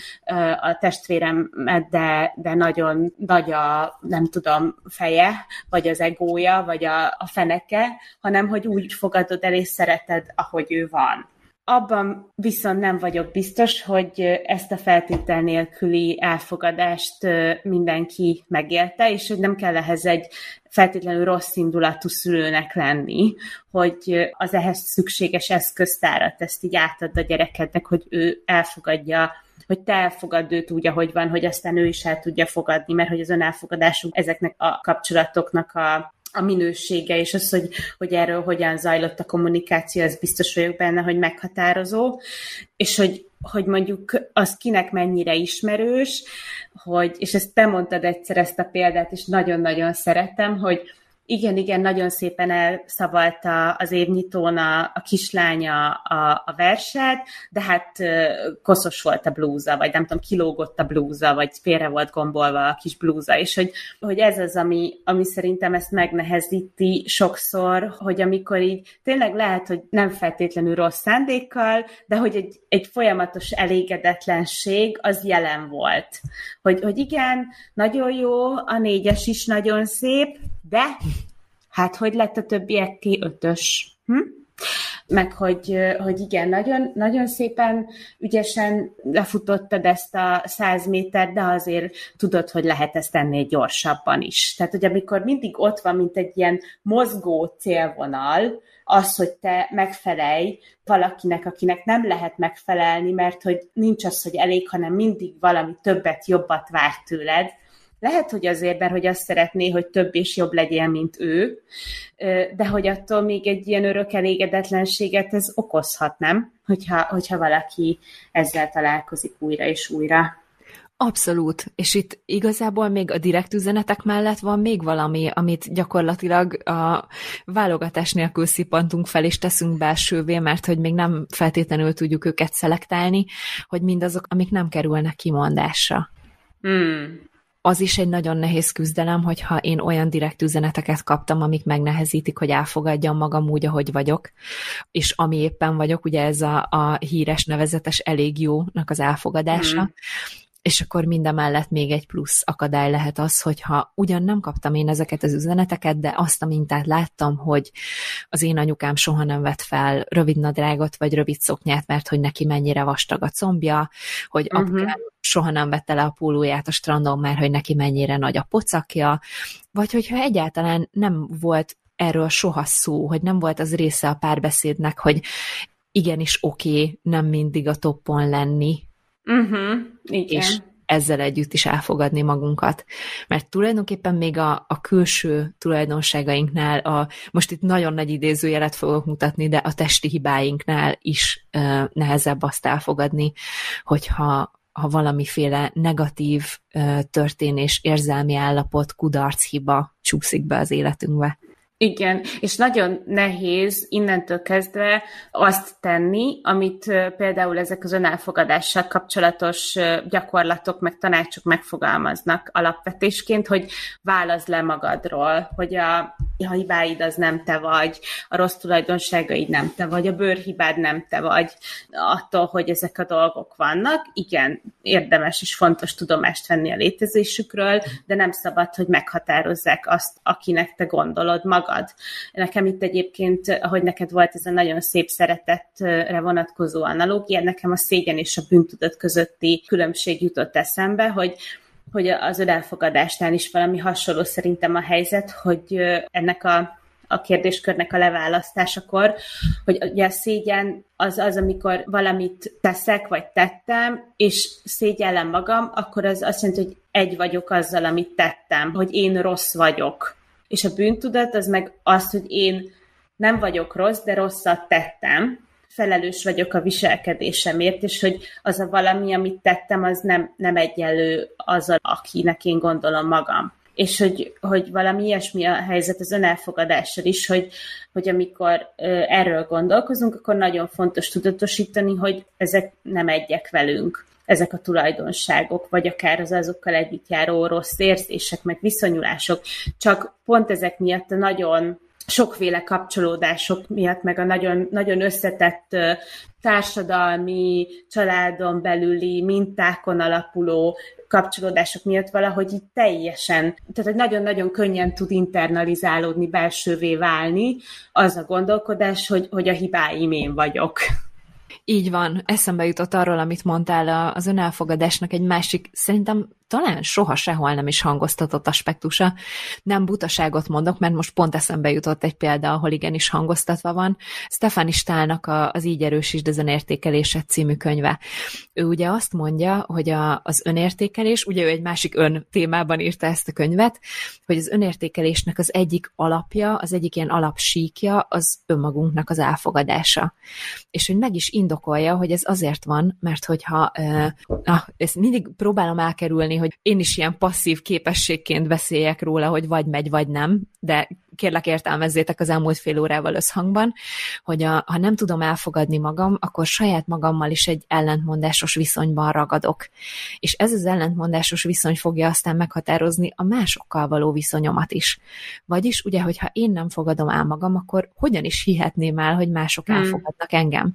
a testvéremet, de, de nagyon nagy a, nem tudom, feje, vagy az egója, vagy a, a feneke, hanem hogy úgy fogadod el és szereted, ahogy ő van. Abban viszont nem vagyok biztos, hogy ezt a feltétel nélküli elfogadást mindenki megélte, és hogy nem kell ehhez egy feltétlenül rossz indulatú szülőnek lenni, hogy az ehhez szükséges eszköztárat ezt így átad a gyerekednek, hogy ő elfogadja hogy te elfogad őt úgy, ahogy van, hogy aztán ő is el tudja fogadni, mert hogy az önelfogadásunk ezeknek a kapcsolatoknak a a minősége, és az, hogy, hogy erről hogyan zajlott a kommunikáció, az biztos vagyok benne, hogy meghatározó, és hogy, hogy mondjuk az kinek mennyire ismerős, hogy, és ezt te mondtad egyszer ezt a példát, és nagyon-nagyon szeretem, hogy, igen, igen, nagyon szépen elszavalta az évnyitón a, a kislánya a, a verset, de hát koszos volt a blúza, vagy nem tudom, kilógott a blúza, vagy félre volt gombolva a kis blúza, és hogy, hogy ez az, ami, ami szerintem ezt megnehezíti sokszor, hogy amikor így tényleg lehet, hogy nem feltétlenül rossz szándékkal, de hogy egy, egy folyamatos elégedetlenség az jelen volt. Hogy, hogy igen, nagyon jó, a négyes is nagyon szép, de hát hogy lett a többiek ki ötös? Hm? meg hogy, hogy igen, nagyon, nagyon szépen ügyesen lefutottad ezt a száz méter, de azért tudod, hogy lehet ezt ennél gyorsabban is. Tehát, hogy amikor mindig ott van, mint egy ilyen mozgó célvonal, az, hogy te megfelelj valakinek, akinek nem lehet megfelelni, mert hogy nincs az, hogy elég, hanem mindig valami többet, jobbat vár tőled, lehet, hogy azért, mert hogy azt szeretné, hogy több és jobb legyen, mint ő, de hogy attól még egy ilyen örök elégedetlenséget ez okozhat, nem? Hogyha, hogyha valaki ezzel találkozik újra és újra. Abszolút, és itt igazából még a direkt üzenetek mellett van még valami, amit gyakorlatilag a válogatás nélkül szippantunk fel, és teszünk belsővé, mert hogy még nem feltétlenül tudjuk őket szelektálni, hogy mindazok, amik nem kerülnek kimondásra. Hmm az is egy nagyon nehéz küzdelem, hogyha én olyan direkt üzeneteket kaptam, amik megnehezítik, hogy elfogadjam magam úgy, ahogy vagyok, és ami éppen vagyok, ugye ez a, a híres nevezetes elég jónak az elfogadása, mm És akkor mindemellett még egy plusz akadály lehet az, hogyha ugyan nem kaptam én ezeket az üzeneteket, de azt a mintát láttam, hogy az én anyukám soha nem vett fel rövid nadrágot vagy rövid szoknyát, mert hogy neki mennyire vastag a combja, hogy uh-huh. apukám soha nem vette le a pólóját a strandon, mert hogy neki mennyire nagy a pocakja, vagy hogyha egyáltalán nem volt erről soha szó, hogy nem volt az része a párbeszédnek, hogy igenis oké, okay, nem mindig a toppon lenni. Uh-huh, igen. És ezzel együtt is elfogadni magunkat. Mert tulajdonképpen még a, a külső tulajdonságainknál, a, most itt nagyon nagy idézőjelet fogok mutatni, de a testi hibáinknál is uh, nehezebb azt elfogadni, hogyha ha valamiféle negatív uh, történés, érzelmi állapot, kudarc hiba csúszik be az életünkbe. Igen, és nagyon nehéz innentől kezdve azt tenni, amit például ezek az önelfogadással kapcsolatos gyakorlatok, meg tanácsok megfogalmaznak alapvetésként, hogy válasz le magadról, hogy a, a hibáid az nem te vagy, a rossz tulajdonságaid nem te vagy, a bőrhibád nem te vagy, attól, hogy ezek a dolgok vannak. Igen, érdemes és fontos tudomást venni a létezésükről, de nem szabad, hogy meghatározzák azt, akinek te gondolod magad. Nekem itt egyébként, ahogy neked volt ez a nagyon szép szeretetre vonatkozó analógia, nekem a szégyen és a bűntudat közötti különbség jutott eszembe, hogy hogy az önelfogadásnál is valami hasonló szerintem a helyzet, hogy ennek a a kérdéskörnek a leválasztásakor, hogy ugye a szégyen az az, amikor valamit teszek, vagy tettem, és szégyellem magam, akkor az azt jelenti, hogy egy vagyok azzal, amit tettem, hogy én rossz vagyok. És a bűntudat az meg az, hogy én nem vagyok rossz, de rosszat tettem, felelős vagyok a viselkedésemért, és hogy az a valami, amit tettem, az nem, nem egyenlő azzal, akinek én gondolom magam. És hogy, hogy valami ilyesmi a helyzet az önelfogadással is, hogy, hogy amikor erről gondolkozunk, akkor nagyon fontos tudatosítani, hogy ezek nem egyek velünk ezek a tulajdonságok, vagy akár az azokkal együtt járó rossz érzések, meg viszonyulások, csak pont ezek miatt a nagyon sokféle kapcsolódások miatt, meg a nagyon, nagyon összetett társadalmi, családon belüli mintákon alapuló kapcsolódások miatt valahogy így teljesen, tehát hogy nagyon-nagyon könnyen tud internalizálódni, belsővé válni az a gondolkodás, hogy, hogy a hibáim én vagyok. Így van, eszembe jutott arról, amit mondtál, az önelfogadásnak egy másik, szerintem talán soha sehol nem is hangoztatott aspektusa. Nem butaságot mondok, mert most pont eszembe jutott egy példa, ahol igenis hangoztatva van. Stefan Istálnak a, az Így erősítsd az önértékelése című könyve. Ő ugye azt mondja, hogy a, az önértékelés, ugye ő egy másik ön témában írta ezt a könyvet, hogy az önértékelésnek az egyik alapja, az egyik ilyen alapsíkja az önmagunknak az elfogadása. És hogy meg is indokolja, hogy ez azért van, mert hogyha, na, ezt mindig próbálom elkerülni, hogy én is ilyen passzív képességként beszéljek róla, hogy vagy megy, vagy nem, de kérlek értelmezzétek az elmúlt fél órával összhangban, hogy a, ha nem tudom elfogadni magam, akkor saját magammal is egy ellentmondásos viszonyban ragadok. És ez az ellentmondásos viszony fogja aztán meghatározni a másokkal való viszonyomat is. Vagyis ugye, hogyha én nem fogadom el magam, akkor hogyan is hihetném el, hogy mások hmm. elfogadnak engem?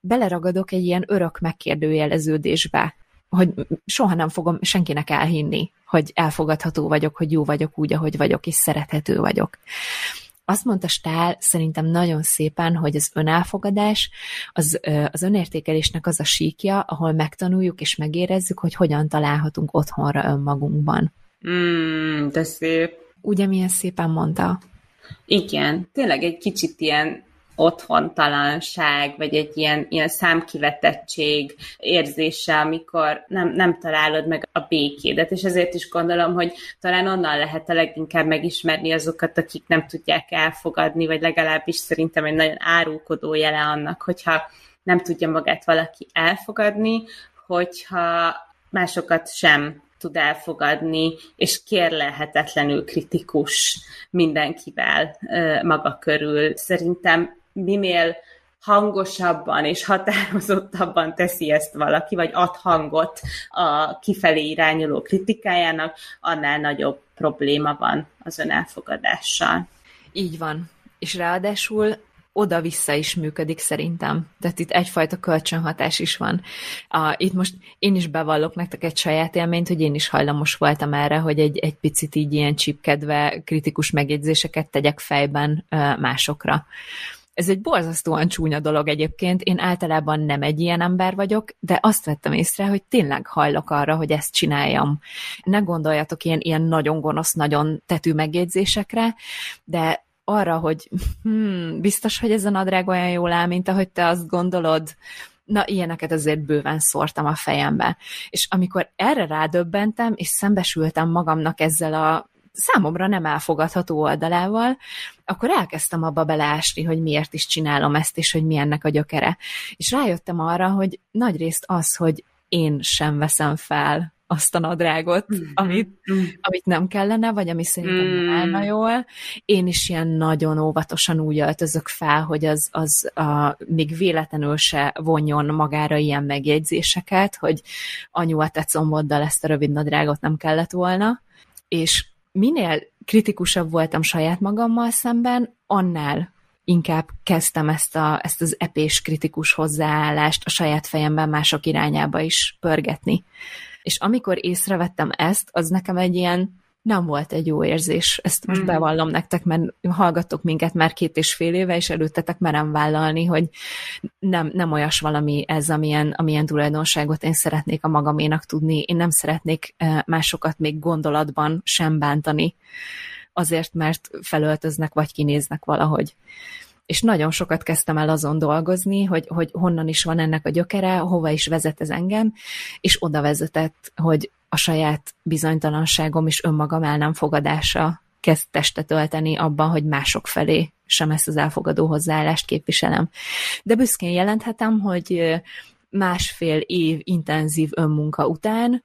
Beleragadok egy ilyen örök megkérdőjeleződésbe, hogy soha nem fogom senkinek elhinni, hogy elfogadható vagyok, hogy jó vagyok úgy, ahogy vagyok, és szerethető vagyok. Azt mondta Stál szerintem nagyon szépen, hogy az önelfogadás, az, az önértékelésnek az a síkja, ahol megtanuljuk és megérezzük, hogy hogyan találhatunk otthonra önmagunkban. Mm, de szép. Ugye milyen szépen mondta? Igen, tényleg egy kicsit ilyen otthontalanság, vagy egy ilyen, ilyen számkivetettség érzése, amikor nem, nem találod meg a békédet, és ezért is gondolom, hogy talán onnan lehet a leginkább megismerni azokat, akik nem tudják elfogadni, vagy legalábbis szerintem egy nagyon árulkodó jele annak, hogyha nem tudja magát valaki elfogadni, hogyha másokat sem tud elfogadni, és kérlelhetetlenül kritikus mindenkivel maga körül. Szerintem minél hangosabban és határozottabban teszi ezt valaki, vagy ad hangot a kifelé irányuló kritikájának, annál nagyobb probléma van az önelfogadással. Így van. És ráadásul oda-vissza is működik szerintem. Tehát itt egyfajta kölcsönhatás is van. A, itt most én is bevallok nektek egy saját élményt, hogy én is hajlamos voltam erre, hogy egy, egy picit így ilyen csipkedve kritikus megjegyzéseket tegyek fejben másokra. Ez egy borzasztóan csúnya dolog egyébként, én általában nem egy ilyen ember vagyok, de azt vettem észre, hogy tényleg hajlok arra, hogy ezt csináljam. Ne gondoljatok ilyen, ilyen nagyon gonosz, nagyon tetű megjegyzésekre, de arra, hogy hmm, biztos, hogy ez a nadrág olyan jól áll, mint ahogy te azt gondolod, na, ilyeneket azért bőven szórtam a fejembe. És amikor erre rádöbbentem, és szembesültem magamnak ezzel a számomra nem elfogadható oldalával, akkor elkezdtem abba beleásni, hogy miért is csinálom ezt, és hogy mi ennek a gyökere. És rájöttem arra, hogy nagyrészt az, hogy én sem veszem fel azt a nadrágot, mm. amit, mm. amit nem kellene, vagy ami szerintem mm. nem állna jól. Én is ilyen nagyon óvatosan úgy öltözök fel, hogy az, az a, még véletlenül se vonjon magára ilyen megjegyzéseket, hogy anyu a te comboddal ezt a rövid nadrágot nem kellett volna. És minél kritikusabb voltam saját magammal szemben, annál inkább kezdtem ezt, a, ezt az epés kritikus hozzáállást a saját fejemben mások irányába is pörgetni. És amikor észrevettem ezt, az nekem egy ilyen nem volt egy jó érzés. Ezt most mm. bevallom nektek, mert hallgattok minket már két és fél éve, és előttetek merem vállalni, hogy nem, nem olyas valami ez, amilyen, amilyen tulajdonságot én szeretnék a magaménak tudni. Én nem szeretnék eh, másokat még gondolatban sem bántani, azért, mert felöltöznek, vagy kinéznek valahogy és nagyon sokat kezdtem el azon dolgozni, hogy, hogy honnan is van ennek a gyökere, hova is vezet ez engem, és oda vezetett, hogy a saját bizonytalanságom és önmagam el nem fogadása kezd testet ölteni abban, hogy mások felé sem ezt az elfogadó hozzáállást képviselem. De büszkén jelenthetem, hogy másfél év intenzív önmunka után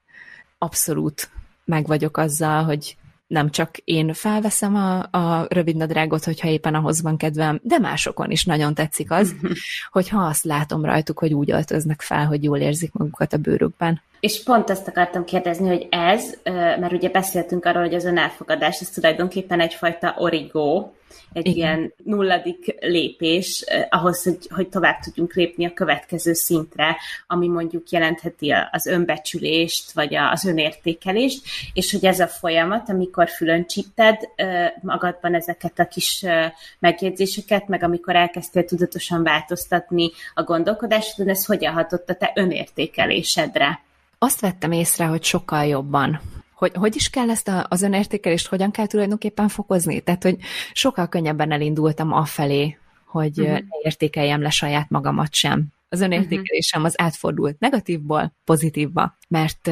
abszolút meg vagyok azzal, hogy nem csak én felveszem a, a rövid nadrágot, hogyha éppen ahhoz van kedvem, de másokon is nagyon tetszik az, *laughs* hogyha azt látom rajtuk, hogy úgy öltöznek fel, hogy jól érzik magukat a bőrükben. És pont ezt akartam kérdezni, hogy ez, mert ugye beszéltünk arról, hogy az önelfogadás, ez tulajdonképpen egyfajta origó, egy Igen. ilyen nulladik lépés eh, ahhoz, hogy, hogy tovább tudjunk lépni a következő szintre, ami mondjuk jelentheti az önbecsülést, vagy az önértékelést, és hogy ez a folyamat, amikor fülön csípted eh, magadban ezeket a kis eh, megjegyzéseket, meg amikor elkezdtél tudatosan változtatni a gondolkodásodon, ez hogyan hatott a te önértékelésedre? Azt vettem észre, hogy sokkal jobban hogy hogy is kell ezt a, az önértékelést, hogyan kell tulajdonképpen fokozni? Tehát, hogy sokkal könnyebben elindultam afelé, hogy uh-huh. ne értékeljem le saját magamat sem. Az önértékelésem az átfordult negatívból pozitívba, mert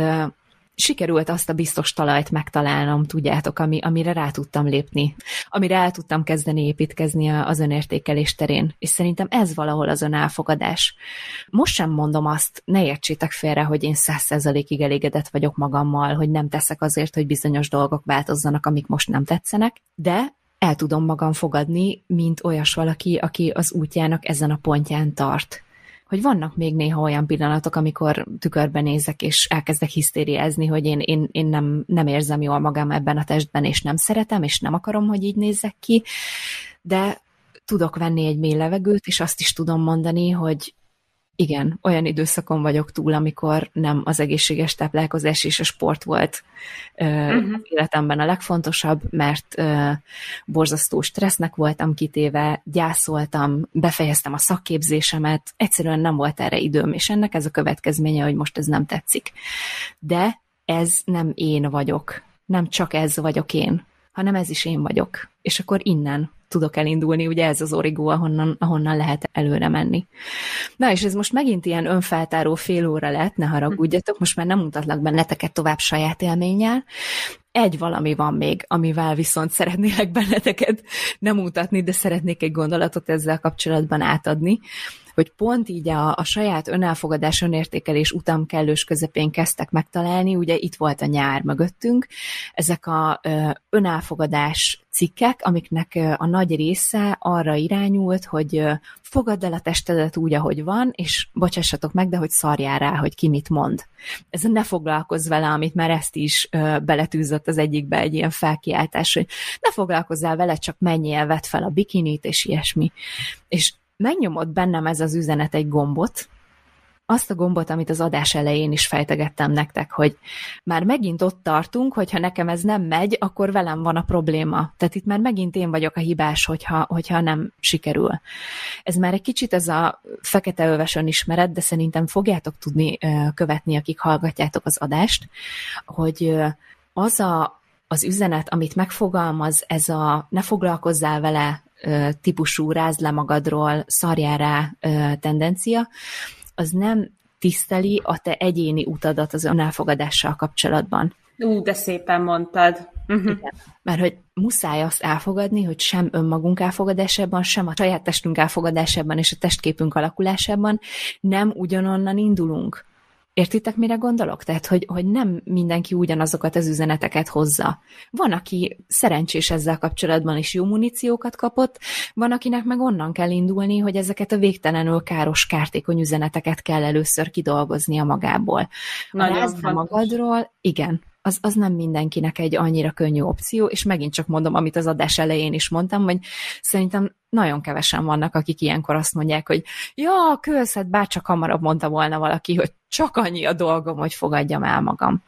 sikerült azt a biztos talajt megtalálnom, tudjátok, ami, amire rá tudtam lépni, amire el tudtam kezdeni építkezni az önértékelés terén, és szerintem ez valahol az önelfogadás. Most sem mondom azt, ne értsétek félre, hogy én száz százalékig elégedett vagyok magammal, hogy nem teszek azért, hogy bizonyos dolgok változzanak, amik most nem tetszenek, de el tudom magam fogadni, mint olyas valaki, aki az útjának ezen a pontján tart hogy vannak még néha olyan pillanatok, amikor tükörben nézek, és elkezdek hisztériázni, hogy én, én, én nem, nem érzem jól magam ebben a testben, és nem szeretem, és nem akarom, hogy így nézzek ki, de tudok venni egy mély levegőt, és azt is tudom mondani, hogy igen, olyan időszakon vagyok túl, amikor nem az egészséges táplálkozás és a sport volt uh-huh. életemben a legfontosabb, mert uh, borzasztó stressznek voltam kitéve, gyászoltam, befejeztem a szakképzésemet, egyszerűen nem volt erre időm, és ennek ez a következménye, hogy most ez nem tetszik. De ez nem én vagyok, nem csak ez vagyok én, hanem ez is én vagyok. És akkor innen tudok elindulni, ugye ez az origó, ahonnan, ahonnan lehet előre menni. Na és ez most megint ilyen önfeltáró fél óra lett, ne haragudjatok, most már nem mutatlak benneteket tovább saját élménnyel. Egy valami van még, amivel viszont szeretnélek benneteket nem mutatni, de szeretnék egy gondolatot ezzel kapcsolatban átadni, hogy pont így a, a saját önelfogadás, önértékelés után kellős közepén kezdtek megtalálni, ugye itt volt a nyár mögöttünk, ezek a ö, önelfogadás cikkek, amiknek a nagy része arra irányult, hogy fogadd el a testedet úgy, ahogy van, és bocsássatok meg, de hogy szarjál rá, hogy ki mit mond. Ez ne foglalkozz vele, amit már ezt is beletűzött az egyikbe egy ilyen felkiáltás, hogy ne foglalkozzál vele, csak menjél, vedd fel a bikinit, és ilyesmi. És megnyomott bennem ez az üzenet egy gombot, azt a gombot, amit az adás elején is fejtegettem nektek, hogy már megint ott tartunk, hogyha nekem ez nem megy, akkor velem van a probléma. Tehát itt már megint én vagyok a hibás, hogyha, hogyha nem sikerül. Ez már egy kicsit ez a fekete öves ismeret, de szerintem fogjátok tudni követni, akik hallgatjátok az adást, hogy az a, az üzenet, amit megfogalmaz, ez a ne foglalkozzál vele típusú rázd le magadról, szarjál rá tendencia, az nem tiszteli a te egyéni utadat az önelfogadással kapcsolatban. Ú, de szépen mondtad. Uh-huh. Igen. Mert hogy muszáj azt elfogadni, hogy sem önmagunk elfogadásában, sem a saját testünk elfogadásában és a testképünk alakulásában nem ugyanonnan indulunk. Értitek, mire gondolok? Tehát, hogy, hogy nem mindenki ugyanazokat az üzeneteket hozza. Van, aki szerencsés ezzel kapcsolatban is jó muníciókat kapott, van, akinek meg onnan kell indulni, hogy ezeket a végtelenül káros, kártékony üzeneteket kell először kidolgoznia magából. Nagyon a magadról, igen, az, az nem mindenkinek egy annyira könnyű opció, és megint csak mondom, amit az adás elején is mondtam, hogy szerintem nagyon kevesen vannak, akik ilyenkor azt mondják, hogy ja, kösz, hát bárcsak hamarabb mondta volna valaki, hogy csak annyi a dolgom, hogy fogadjam el magam.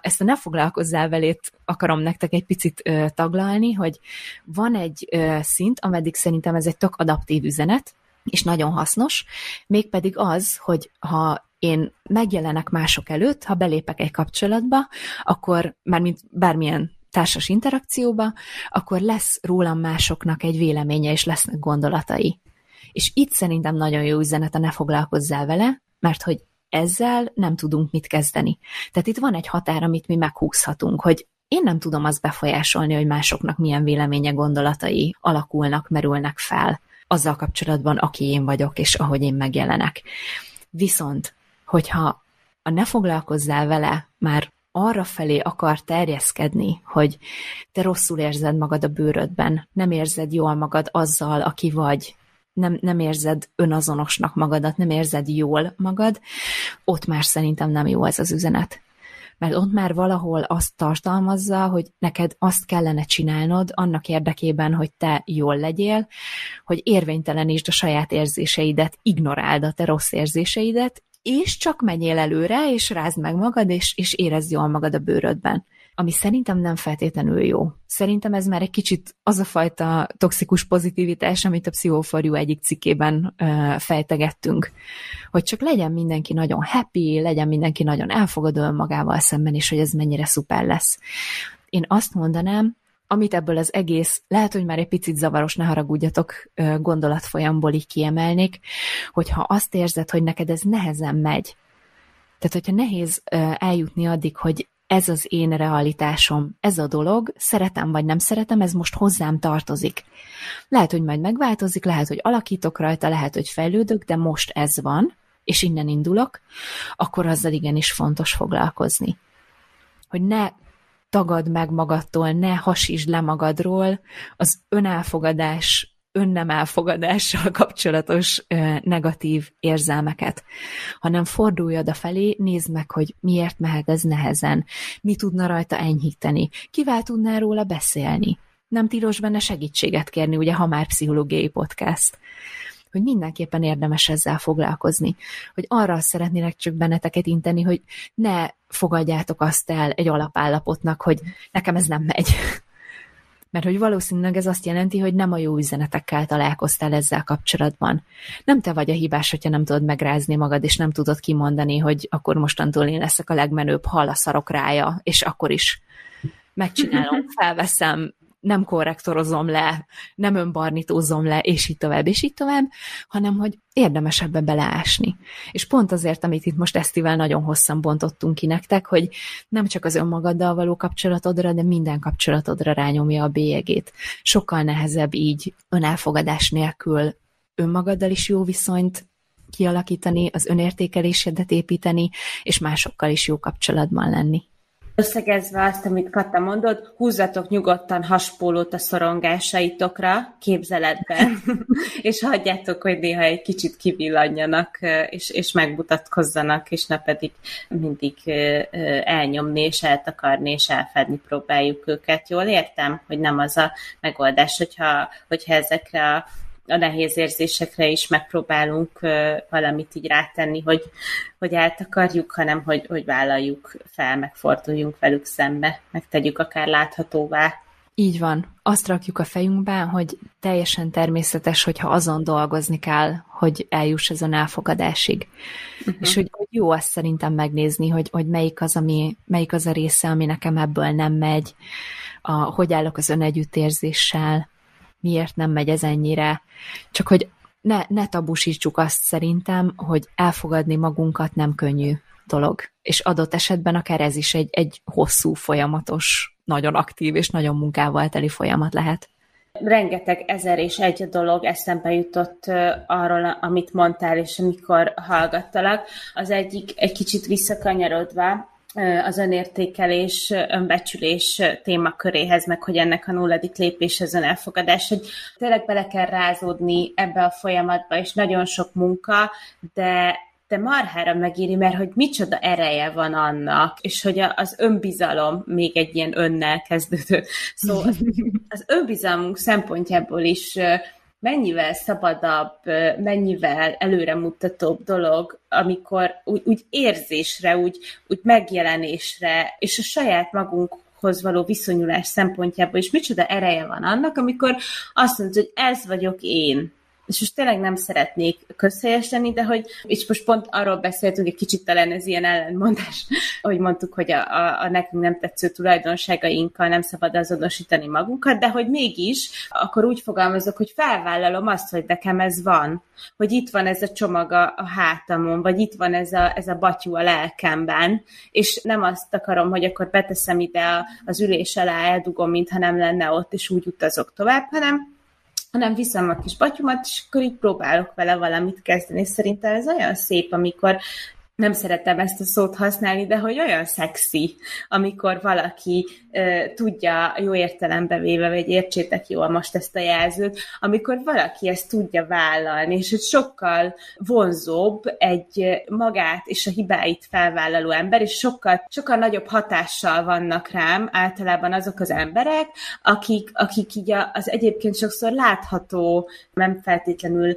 Ezt a ne foglalkozzál velét akarom nektek egy picit ö, taglalni, hogy van egy ö, szint, ameddig szerintem ez egy tök adaptív üzenet, és nagyon hasznos, mégpedig az, hogy ha én megjelenek mások előtt, ha belépek egy kapcsolatba, akkor már mint bármilyen társas interakcióba, akkor lesz rólam másoknak egy véleménye, és lesznek gondolatai. És itt szerintem nagyon jó üzenet a ne foglalkozzál vele, mert hogy ezzel nem tudunk mit kezdeni. Tehát itt van egy határ, amit mi meghúzhatunk, hogy én nem tudom azt befolyásolni, hogy másoknak milyen véleménye, gondolatai alakulnak, merülnek fel azzal kapcsolatban, aki én vagyok, és ahogy én megjelenek. Viszont, hogyha a ne foglalkozzál vele már arra felé akar terjeszkedni, hogy te rosszul érzed magad a bőrödben, nem érzed jól magad azzal, aki vagy, nem, nem érzed önazonosnak magadat, nem érzed jól magad, ott már szerintem nem jó ez az üzenet. Mert ott már valahol azt tartalmazza, hogy neked azt kellene csinálnod annak érdekében, hogy te jól legyél, hogy érvénytelenítsd a saját érzéseidet, ignoráld a te rossz érzéseidet, és csak menjél előre, és rázd meg magad, és, és érezd jól magad a bőrödben. Ami szerintem nem feltétlenül jó. Szerintem ez már egy kicsit az a fajta toxikus pozitivitás, amit a Pszichóforjú egyik cikkében uh, fejtegettünk. Hogy csak legyen mindenki nagyon happy, legyen mindenki nagyon elfogadó magával szemben, és hogy ez mennyire szuper lesz. Én azt mondanám, amit ebből az egész, lehet, hogy már egy picit zavaros, ne haragudjatok, gondolatfolyamból így kiemelnék, hogyha azt érzed, hogy neked ez nehezen megy, tehát hogyha nehéz eljutni addig, hogy ez az én realitásom, ez a dolog, szeretem vagy nem szeretem, ez most hozzám tartozik. Lehet, hogy majd megváltozik, lehet, hogy alakítok rajta, lehet, hogy fejlődök, de most ez van, és innen indulok, akkor azzal igenis fontos foglalkozni. Hogy ne tagad meg magadtól, ne hasítsd le magadról. Az önelfogadás, önnem elfogadással kapcsolatos ö, negatív érzelmeket, hanem fordulj oda felé, nézd meg, hogy miért mehet ez nehezen, mi tudna rajta enyhíteni, kivel tudnál róla beszélni. Nem tilos benne segítséget kérni, ugye, ha már pszichológiai podcast hogy mindenképpen érdemes ezzel foglalkozni. Hogy arra szeretnének csak benneteket inteni, hogy ne fogadjátok azt el egy alapállapotnak, hogy nekem ez nem megy. *laughs* Mert hogy valószínűleg ez azt jelenti, hogy nem a jó üzenetekkel találkoztál ezzel kapcsolatban. Nem te vagy a hibás, hogyha nem tudod megrázni magad, és nem tudod kimondani, hogy akkor mostantól én leszek a legmenőbb hal a szarok rája, és akkor is megcsinálom, *laughs* felveszem, nem korrektorozom le, nem önbarnitózom le, és így tovább, és így tovább, hanem hogy érdemes ebbe beleásni. És pont azért, amit itt most Esztivel nagyon hosszan bontottunk ki nektek, hogy nem csak az önmagaddal való kapcsolatodra, de minden kapcsolatodra rányomja a bélyegét. Sokkal nehezebb így önelfogadás nélkül önmagaddal is jó viszonyt kialakítani, az önértékelésedet építeni, és másokkal is jó kapcsolatban lenni. Összegezve azt, amit Kata mondott, húzzatok nyugodtan haspólót a szorongásaitokra képzeletben, *laughs* és hagyjátok, hogy néha egy kicsit kivillanjanak, és, és megmutatkozzanak, és ne pedig mindig elnyomni, és eltakarni, és elfedni próbáljuk őket. Jól értem, hogy nem az a megoldás, hogyha, hogyha ezekre a a nehéz érzésekre is megpróbálunk valamit így rátenni, hogy, hogy eltakarjuk, hanem hogy, hogy vállaljuk fel, megforduljunk velük szembe, megtegyük akár láthatóvá. Így van. Azt rakjuk a fejünkbe, hogy teljesen természetes, hogyha azon dolgozni kell, hogy eljuss ezen elfogadásig. Uh-huh. És hogy, hogy jó azt szerintem megnézni, hogy, hogy melyik, az, ami, melyik az a része, ami nekem ebből nem megy, a, hogy állok az önegyüttérzéssel, miért nem megy ez ennyire, csak hogy ne, ne tabusítsuk azt szerintem, hogy elfogadni magunkat nem könnyű dolog. És adott esetben akár ez is egy, egy hosszú, folyamatos, nagyon aktív és nagyon munkával teli folyamat lehet. Rengeteg ezer és egy dolog eszembe jutott arról, amit mondtál, és amikor hallgattalak. Az egyik egy kicsit visszakanyarodva, az önértékelés, önbecsülés témaköréhez, meg hogy ennek a nulladik lépés az önelfogadás, hogy tényleg bele kell rázódni ebbe a folyamatba, és nagyon sok munka, de de marhára megéri, mert hogy micsoda ereje van annak, és hogy az önbizalom még egy ilyen önnel kezdődő. Szóval *laughs* az önbizalmunk szempontjából is mennyivel szabadabb, mennyivel előremutatóbb dolog, amikor úgy, úgy érzésre, úgy, úgy megjelenésre, és a saját magunkhoz való viszonyulás szempontjából is micsoda ereje van annak, amikor azt mondod, hogy ez vagyok én és most tényleg nem szeretnék közhelyes lenni, de hogy, és most pont arról beszéltünk, egy kicsit talán ez ilyen ellentmondás, *laughs* hogy mondtuk, hogy a, a, a nekünk nem tetsző tulajdonságainkkal nem szabad azonosítani magunkat, de hogy mégis, akkor úgy fogalmazok, hogy felvállalom azt, hogy nekem ez van, hogy itt van ez a csomag a, a hátamon, vagy itt van ez a, ez a batyú a lelkemben, és nem azt akarom, hogy akkor beteszem ide az ülés alá, eldugom, mintha nem lenne ott, és úgy utazok tovább, hanem hanem viszem a kis batyumat, és akkor így próbálok vele valamit kezdeni. Szerintem ez olyan szép, amikor nem szeretem ezt a szót használni, de hogy olyan szexi, amikor valaki uh, tudja jó értelembe véve, vagy értsétek jól most ezt a jelzőt, amikor valaki ezt tudja vállalni, és hogy sokkal vonzóbb egy magát és a hibáit felvállaló ember, és sokkal, sokkal nagyobb hatással vannak rám általában azok az emberek, akik, akik így az egyébként sokszor látható, nem feltétlenül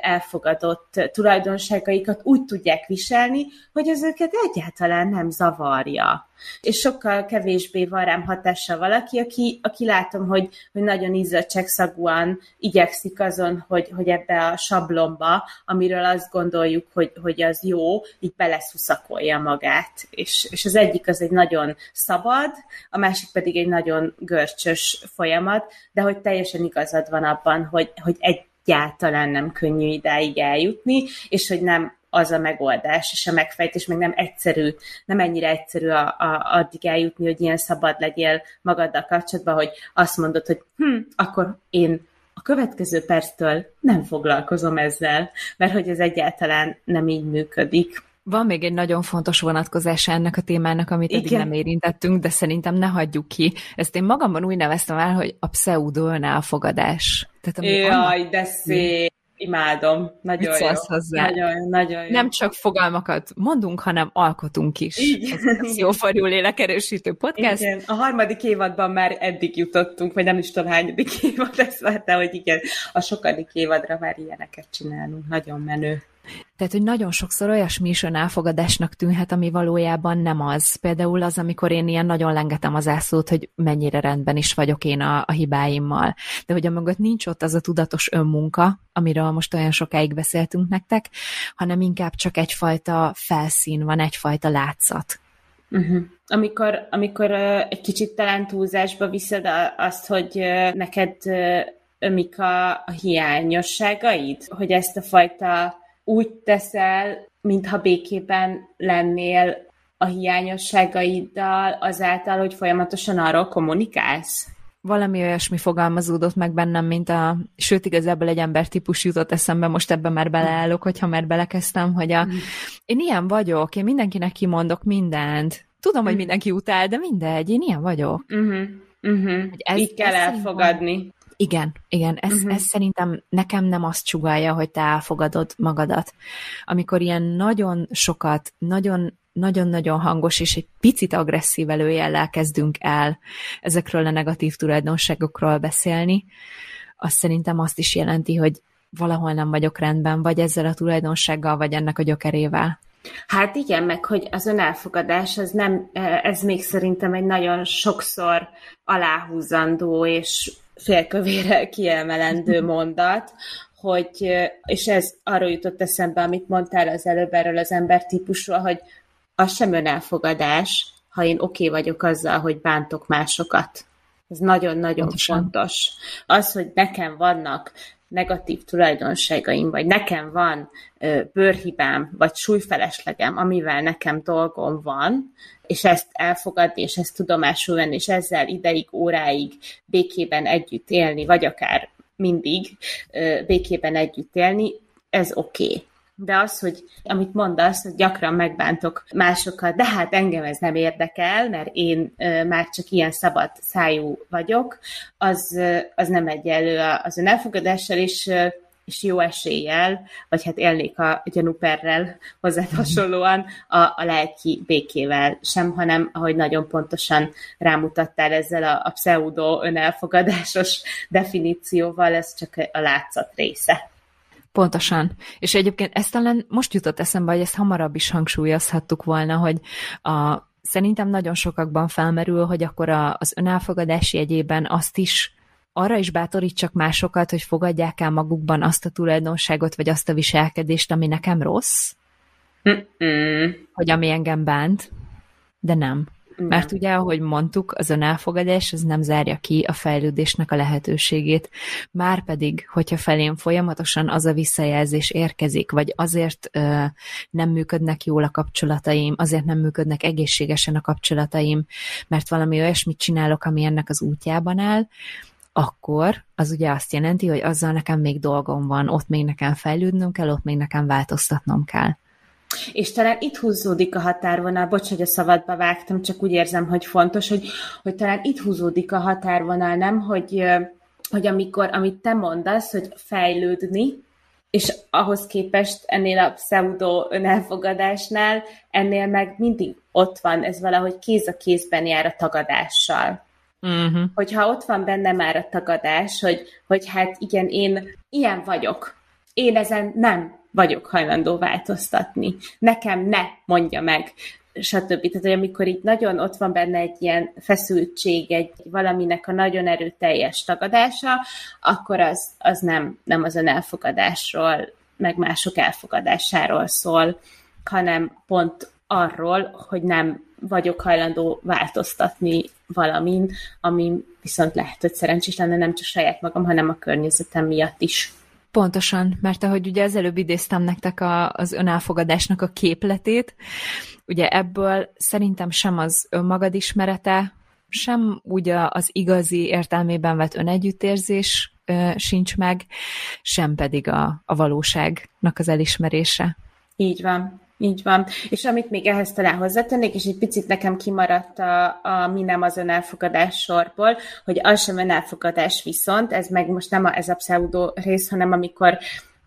elfogadott tulajdonságaikat úgy tudják viselni, csinálni, hogy ez őket egyáltalán nem zavarja. És sokkal kevésbé van rám hatással valaki, aki, aki látom, hogy, hogy nagyon izzadságszagúan igyekszik azon, hogy, hogy ebbe a sablomba, amiről azt gondoljuk, hogy, hogy az jó, így beleszuszakolja magát. És, és az egyik az egy nagyon szabad, a másik pedig egy nagyon görcsös folyamat, de hogy teljesen igazad van abban, hogy, hogy egyáltalán nem könnyű idáig eljutni, és hogy nem az a megoldás, és a megfejtés meg nem egyszerű, nem ennyire egyszerű a, a, addig eljutni, hogy ilyen szabad legyél magaddal kapcsolatban, hogy azt mondod, hogy hm, akkor én a következő perctől nem foglalkozom ezzel, mert hogy ez egyáltalán nem így működik. Van még egy nagyon fontos vonatkozása ennek a témának, amit Igen. eddig nem érintettünk, de szerintem ne hagyjuk ki. Ezt én magamban úgy neveztem el, hogy a pseudo önelfogadás. Tehát, ami Jaj, annak... de szép! Imádom, nagyon Mit jó. hozzá? Nagyon, nagyon jó. Nem csak fogalmakat mondunk, hanem alkotunk is. Igen. Ez jó farjú lélekerősítő podcast. Igen, a harmadik évadban már eddig jutottunk, vagy nem is tudom hányadik *laughs* évad ez de hogy igen, a sokadik évadra már ilyeneket csinálunk. Nagyon menő. Tehát, hogy nagyon sokszor olyasmi is elfogadásnak tűnhet, ami valójában nem az. Például az, amikor én ilyen nagyon lengetem az ászlót, hogy mennyire rendben is vagyok én a, a hibáimmal. De hogy a mögött nincs ott az a tudatos önmunka, amiről most olyan sokáig beszéltünk nektek, hanem inkább csak egyfajta felszín van, egyfajta látszat. Uh-huh. Amikor, amikor uh, egy kicsit talán túlzásba viszed azt, hogy uh, neked uh, ömik a, a hiányosságaid, hogy ezt a fajta úgy teszel, mintha békében lennél a hiányosságaiddal azáltal, hogy folyamatosan arról kommunikálsz? valami olyasmi fogalmazódott meg bennem, mint a, sőt igazából egy ember típus jutott eszembe, most ebben már beleállok, hogyha már belekezdtem, hogy a, én ilyen vagyok, én mindenkinek kimondok mindent. Tudom, hogy mindenki utál, de mindegy, én ilyen vagyok. Mm-hmm. Mm-hmm. Ez, Így kell elfogadni. Igen, igen, ez, uh-huh. ez szerintem nekem nem azt sugalja, hogy te elfogadod magadat. Amikor ilyen nagyon sokat, nagyon nagyon-nagyon hangos és egy picit agresszív előjellel kezdünk el ezekről a negatív tulajdonságokról beszélni, az szerintem azt is jelenti, hogy valahol nem vagyok rendben, vagy ezzel a tulajdonsággal, vagy ennek a gyökerével. Hát igen, meg hogy az önelfogadás, az nem, ez még szerintem egy nagyon sokszor aláhúzandó és félkövére kiemelendő *laughs* mondat, hogy, és ez arról jutott eszembe, amit mondtál az előbb erről az embertípusról, hogy az sem önelfogadás, ha én oké okay vagyok azzal, hogy bántok másokat. Ez nagyon-nagyon fontos. Az, hogy nekem vannak negatív tulajdonságaim, vagy nekem van ö, bőrhibám, vagy súlyfeleslegem, amivel nekem dolgom van, és ezt elfogadni, és ezt tudomásul venni, és ezzel ideig, óráig békében együtt élni, vagy akár mindig ö, békében együtt élni, ez oké. Okay de az, hogy amit mondasz, hogy gyakran megbántok másokat, de hát engem ez nem érdekel, mert én már csak ilyen szabad szájú vagyok, az, az nem egyenlő az ön elfogadással, és és jó eséllyel, vagy hát élnék a gyanúperrel hozzá hasonlóan a, a lelki békével sem, hanem ahogy nagyon pontosan rámutattál ezzel a, a pseudo önelfogadásos definícióval, ez csak a látszat része. Pontosan. És egyébként ezt talán most jutott eszembe, hogy ezt hamarabb is hangsúlyozhattuk volna, hogy a, szerintem nagyon sokakban felmerül, hogy akkor a, az önelfogadás jegyében azt is arra is bátorítsak másokat, hogy fogadják el magukban azt a tulajdonságot, vagy azt a viselkedést, ami nekem rossz, Mm-mm. hogy ami engem bánt, de nem. Mert ugye, ahogy mondtuk, az önelfogadás az nem zárja ki a fejlődésnek a lehetőségét. Márpedig, hogyha felém folyamatosan az a visszajelzés érkezik, vagy azért ö, nem működnek jól a kapcsolataim, azért nem működnek egészségesen a kapcsolataim, mert valami olyasmit csinálok, ami ennek az útjában áll, akkor az ugye azt jelenti, hogy azzal nekem még dolgom van, ott még nekem fejlődnöm kell, ott még nekem változtatnom kell. És talán itt húzódik a határvonal, bocs, hogy a szabadba vágtam, csak úgy érzem, hogy fontos, hogy, hogy talán itt húzódik a határvonal, nem, hogy, hogy amikor, amit te mondasz, hogy fejlődni, és ahhoz képest ennél a pseudo önelfogadásnál, ennél meg mindig ott van, ez valahogy kéz a kézben jár a tagadással. Uh-huh. Hogyha ott van benne már a tagadás, hogy, hogy hát igen, én ilyen vagyok, én ezen nem vagyok hajlandó változtatni. Nekem ne mondja meg, stb. Tehát, hogy amikor itt nagyon ott van benne egy ilyen feszültség, egy valaminek a nagyon erőteljes tagadása, akkor az, az nem, nem az ön elfogadásról, meg mások elfogadásáról szól, hanem pont arról, hogy nem vagyok hajlandó változtatni valamin, ami viszont lehet, hogy szerencsés lenne nem csak saját magam, hanem a környezetem miatt is. Pontosan, mert ahogy ugye az előbb idéztem nektek a, az önelfogadásnak a képletét, ugye ebből szerintem sem az önmagad ismerete, sem ugye az igazi értelmében vett önegyüttérzés ö, sincs meg, sem pedig a, a valóságnak az elismerése. Így van. Így van. És amit még ehhez talán hozzátennék, és egy picit nekem kimaradt a, a mi nem az önelfogadás sorból, hogy az sem önelfogadás viszont, ez meg most nem a, ez a pseudo rész, hanem amikor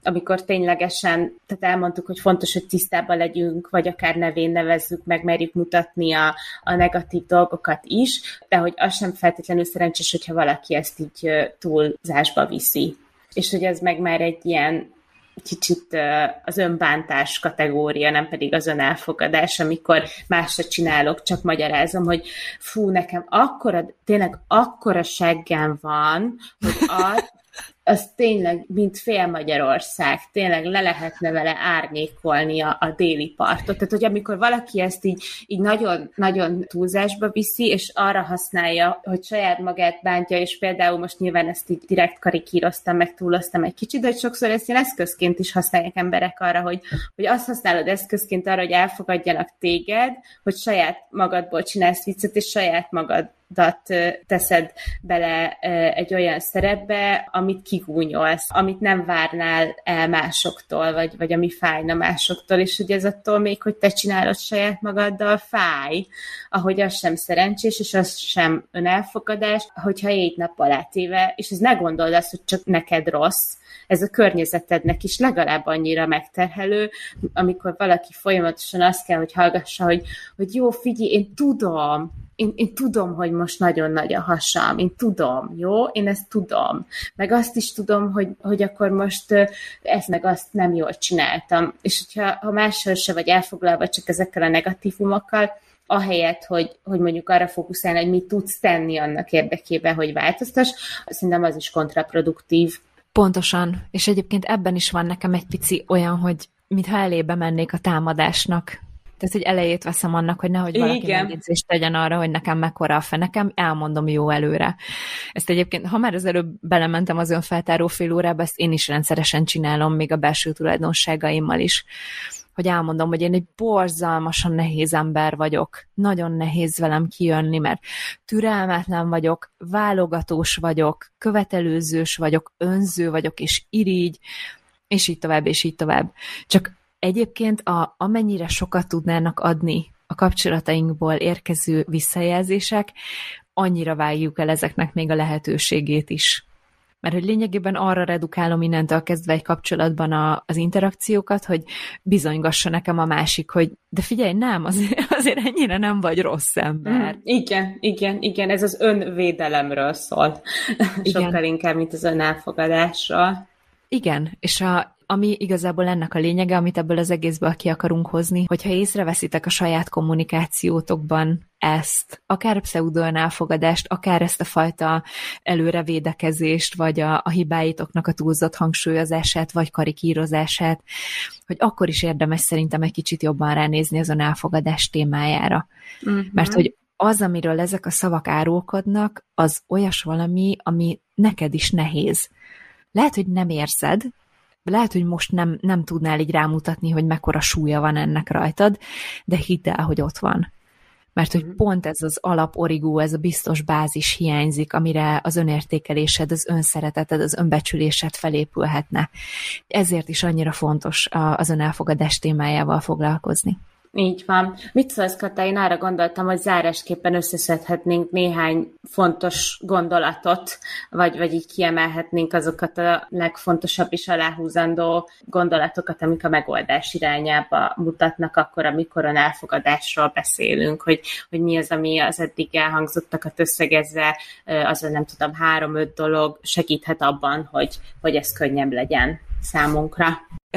amikor ténylegesen, tehát elmondtuk, hogy fontos, hogy tisztában legyünk, vagy akár nevén nevezzük, meg merjük mutatni a, a negatív dolgokat is, de hogy az sem feltétlenül szerencsés, hogyha valaki ezt így túlzásba viszi. És hogy ez meg már egy ilyen kicsit az önbántás kategória, nem pedig az önelfogadás, amikor másra csinálok, csak magyarázom, hogy fú, nekem akkora, tényleg akkora seggem van, hogy az, az tényleg, mint fél Magyarország, tényleg le lehetne vele árnyékolni a, a déli partot. Tehát, hogy amikor valaki ezt így, így nagyon, nagyon túlzásba viszi, és arra használja, hogy saját magát bántja, és például most nyilván ezt így direkt karikíroztam, meg túloztam egy kicsit, de hogy sokszor ezt ilyen eszközként is használják emberek arra, hogy, hogy azt használod eszközként arra, hogy elfogadjanak téged, hogy saját magadból csinálsz viccet, és saját magad magadat teszed bele egy olyan szerepbe, amit kigúnyolsz, amit nem várnál el másoktól, vagy, vagy ami fájna másoktól, és hogy ez attól még, hogy te csinálod saját magaddal, fáj, ahogy az sem szerencsés, és az sem önelfogadás, hogyha egy nap alá téve, és ez ne gondold azt, hogy csak neked rossz, ez a környezetednek is legalább annyira megterhelő, amikor valaki folyamatosan azt kell, hogy hallgassa, hogy, hogy jó, figyelj, én tudom, én, én tudom, hogy most nagyon nagy a hasam, én tudom, jó? Én ezt tudom. Meg azt is tudom, hogy, hogy akkor most ezt meg azt nem jól csináltam. És hogyha ha máshol se vagy elfoglalva csak ezekkel a negatívumokkal, ahelyett, hogy, hogy mondjuk arra fókuszálni, hogy mit tudsz tenni annak érdekében, hogy változtass, szerintem az is kontraproduktív. Pontosan, és egyébként ebben is van nekem egy pici olyan, hogy mintha elébe mennék a támadásnak. Tehát, hogy elejét veszem annak, hogy nehogy valaki Igen. megjegyzést tegyen arra, hogy nekem mekkora a fenekem, elmondom jó előre. Ezt egyébként, ha már az előbb belementem az önfeltáró fél órába, ezt én is rendszeresen csinálom, még a belső tulajdonságaimmal is hogy elmondom, hogy én egy borzalmasan nehéz ember vagyok. Nagyon nehéz velem kijönni, mert türelmetlen vagyok, válogatós vagyok, követelőzős vagyok, önző vagyok, és irigy, és így tovább, és így tovább. Csak egyébként a, amennyire sokat tudnának adni a kapcsolatainkból érkező visszajelzések, annyira vágjuk el ezeknek még a lehetőségét is mert hogy lényegében arra redukálom innentől kezdve egy kapcsolatban a, az interakciókat, hogy bizonygassa nekem a másik, hogy de figyelj, nem, azért, *laughs* azért ennyire nem vagy rossz ember. Mm, igen, igen, igen, ez az önvédelemről szól. *laughs* Igen. Sokkal inkább, mint az önelfogadásról. Igen, és a, ami igazából ennek a lényege, amit ebből az egészből ki akarunk hozni, hogyha észreveszitek a saját kommunikációtokban ezt, akár a pseudoönelfogadást, akár ezt a fajta előrevédekezést, vagy a, a hibáitoknak a túlzott hangsúlyozását, vagy karikírozását, hogy akkor is érdemes szerintem egy kicsit jobban ránézni az önelfogadás témájára. Uh-huh. Mert hogy az, amiről ezek a szavak árulkodnak, az olyas valami, ami neked is nehéz. Lehet, hogy nem érzed, lehet, hogy most nem, nem tudnál így rámutatni, hogy mekkora súlya van ennek rajtad, de hidd el, hogy ott van. Mert hogy mhm. pont ez az alap origó, ez a biztos bázis hiányzik, amire az önértékelésed, az önszereteted, az önbecsülésed felépülhetne. Ezért is annyira fontos az önelfogadás témájával foglalkozni. Így van. Mit szólsz, Kata? Én arra gondoltam, hogy zárásképpen összeszedhetnénk néhány fontos gondolatot, vagy, vagy így kiemelhetnénk azokat a legfontosabb és aláhúzandó gondolatokat, amik a megoldás irányába mutatnak akkor, amikor a elfogadásról beszélünk, hogy, hogy mi az, ami az eddig elhangzottakat összegezve, azon nem tudom, három-öt dolog segíthet abban, hogy, hogy ez könnyebb legyen számunkra.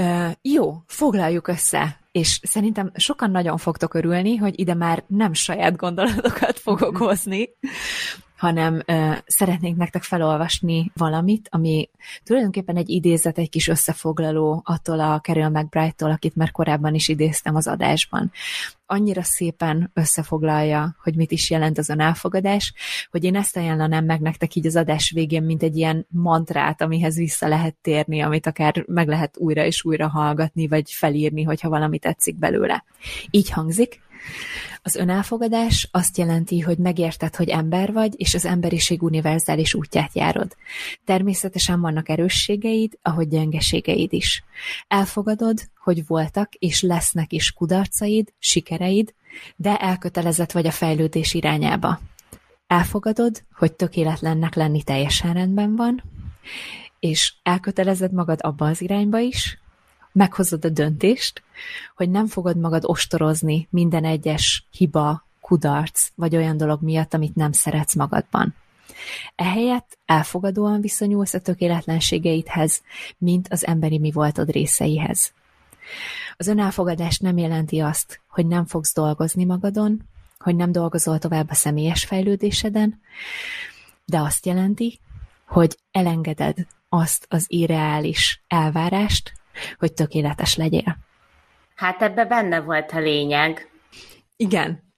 Uh, jó, foglaljuk össze és szerintem sokan nagyon fogtok örülni, hogy ide már nem saját gondolatokat fogok mhm. hozni, hanem ö, szeretnénk nektek felolvasni valamit, ami tulajdonképpen egy idézet, egy kis összefoglaló attól a Carol McBride-tól, akit már korábban is idéztem az adásban. Annyira szépen összefoglalja, hogy mit is jelent az a elfogadás, hogy én ezt ajánlanám meg nektek így az adás végén, mint egy ilyen mantrát, amihez vissza lehet térni, amit akár meg lehet újra és újra hallgatni, vagy felírni, hogyha valami tetszik belőle. Így hangzik, az önelfogadás azt jelenti, hogy megérted, hogy ember vagy, és az emberiség univerzális útját járod. Természetesen vannak erősségeid, ahogy gyengeségeid is. Elfogadod, hogy voltak és lesznek is kudarcaid, sikereid, de elkötelezett vagy a fejlődés irányába. Elfogadod, hogy tökéletlennek lenni teljesen rendben van, és elkötelezed magad abba az irányba is, meghozod a döntést, hogy nem fogod magad ostorozni minden egyes hiba, kudarc, vagy olyan dolog miatt, amit nem szeretsz magadban. Ehelyett elfogadóan viszonyulsz a tökéletlenségeidhez, mint az emberi mi voltod részeihez. Az önelfogadás nem jelenti azt, hogy nem fogsz dolgozni magadon, hogy nem dolgozol tovább a személyes fejlődéseden, de azt jelenti, hogy elengeded azt az irreális elvárást, hogy tökéletes legyél. Hát ebbe benne volt a lényeg. Igen.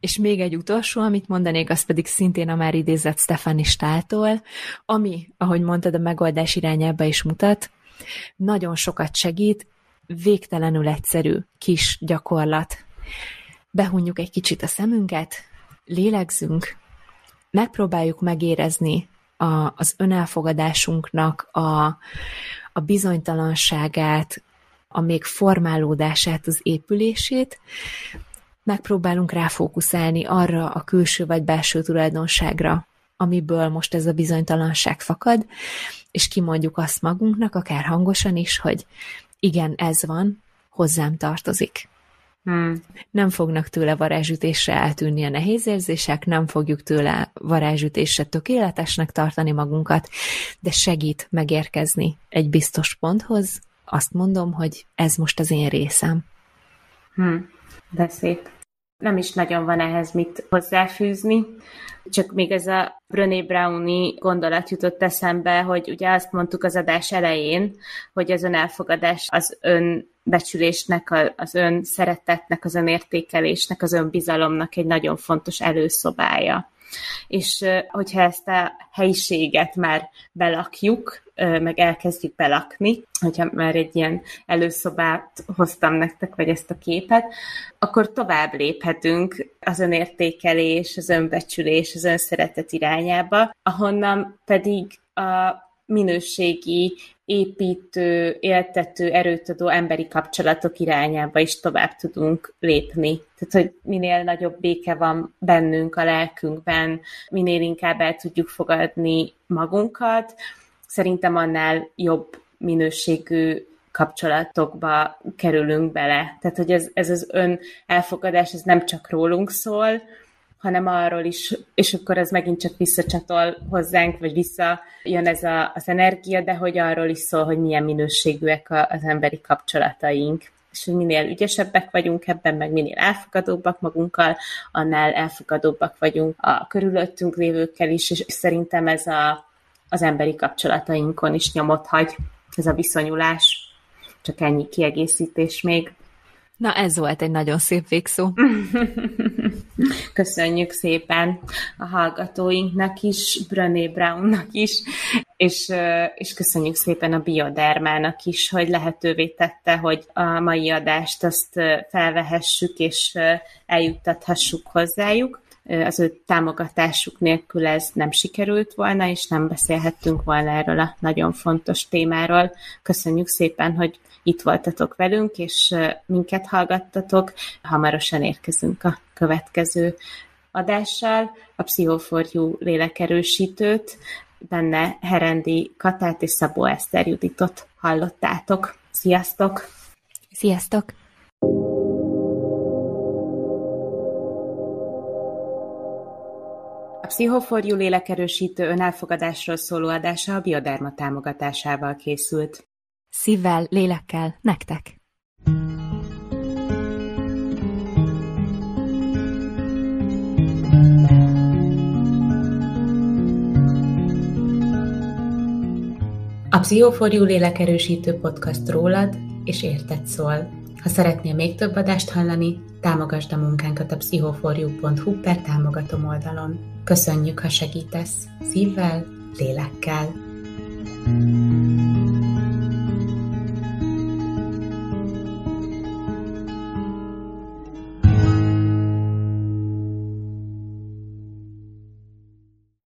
És még egy utolsó, amit mondanék, az pedig szintén a már idézett Stefani Stáltól, ami, ahogy mondtad, a megoldás irányába is mutat, nagyon sokat segít, végtelenül egyszerű kis gyakorlat. Behunjuk egy kicsit a szemünket, lélegzünk, megpróbáljuk megérezni a, az önelfogadásunknak a, a bizonytalanságát, a még formálódását, az épülését, megpróbálunk ráfókuszálni arra a külső vagy belső tulajdonságra, amiből most ez a bizonytalanság fakad, és kimondjuk azt magunknak, akár hangosan is, hogy igen, ez van, hozzám tartozik. Hmm. Nem fognak tőle varázsütésre eltűnni a nehéz érzések, nem fogjuk tőle varázsütésre tökéletesnek tartani magunkat, de segít megérkezni egy biztos ponthoz, azt mondom, hogy ez most az én részem. Hmm. De szép. Nem is nagyon van ehhez mit hozzáfűzni, csak még ez a Brené Browni gondolat jutott eszembe, hogy ugye azt mondtuk az adás elején, hogy az önelfogadás az ön becsülésnek, az ön szeretetnek, az önértékelésnek, az önbizalomnak egy nagyon fontos előszobája. És hogyha ezt a helyiséget már belakjuk, meg elkezdjük belakni, hogyha már egy ilyen előszobát hoztam nektek, vagy ezt a képet, akkor tovább léphetünk az önértékelés, az önbecsülés, az önszeretet irányába, ahonnan pedig a minőségi, építő, éltető, erőtadó emberi kapcsolatok irányába is tovább tudunk lépni. Tehát, hogy minél nagyobb béke van bennünk, a lelkünkben, minél inkább el tudjuk fogadni magunkat, szerintem annál jobb minőségű kapcsolatokba kerülünk bele. Tehát, hogy ez, ez az ön elfogadás, ez nem csak rólunk szól, hanem arról is, és akkor ez megint csak visszacsatol hozzánk, vagy vissza jön ez a, az energia, de hogy arról is szól, hogy milyen minőségűek a, az emberi kapcsolataink és hogy minél ügyesebbek vagyunk ebben, meg minél elfogadóbbak magunkkal, annál elfogadóbbak vagyunk a körülöttünk lévőkkel is, és szerintem ez a, az emberi kapcsolatainkon is nyomot hagy, ez a viszonyulás. Csak ennyi kiegészítés még. Na, ez volt egy nagyon szép végszó. *laughs* Köszönjük szépen a hallgatóinknak is, Brené Brownnak is, és, és köszönjük szépen a Biodermának is, hogy lehetővé tette, hogy a mai adást azt felvehessük, és eljuttathassuk hozzájuk az ő támogatásuk nélkül ez nem sikerült volna, és nem beszélhettünk volna erről a nagyon fontos témáról. Köszönjük szépen, hogy itt voltatok velünk, és minket hallgattatok. Hamarosan érkezünk a következő adással, a Pszichoforjú lélekerősítőt, benne Herendi Katát és Szabó Eszter Juditot hallottátok. Sziasztok! Sziasztok! Pszichoforjú lélekerősítő önelfogadásról szóló adása a Bioderma támogatásával készült. Szívvel, lélekkel, nektek! A Pszichoforjú lélekerősítő podcast rólad és érted szól. Ha szeretnél még több adást hallani, támogasd a munkánkat a pszichoforjú.hu per támogatom oldalon. Köszönjük, ha segítesz szívvel, lélekkel. thank you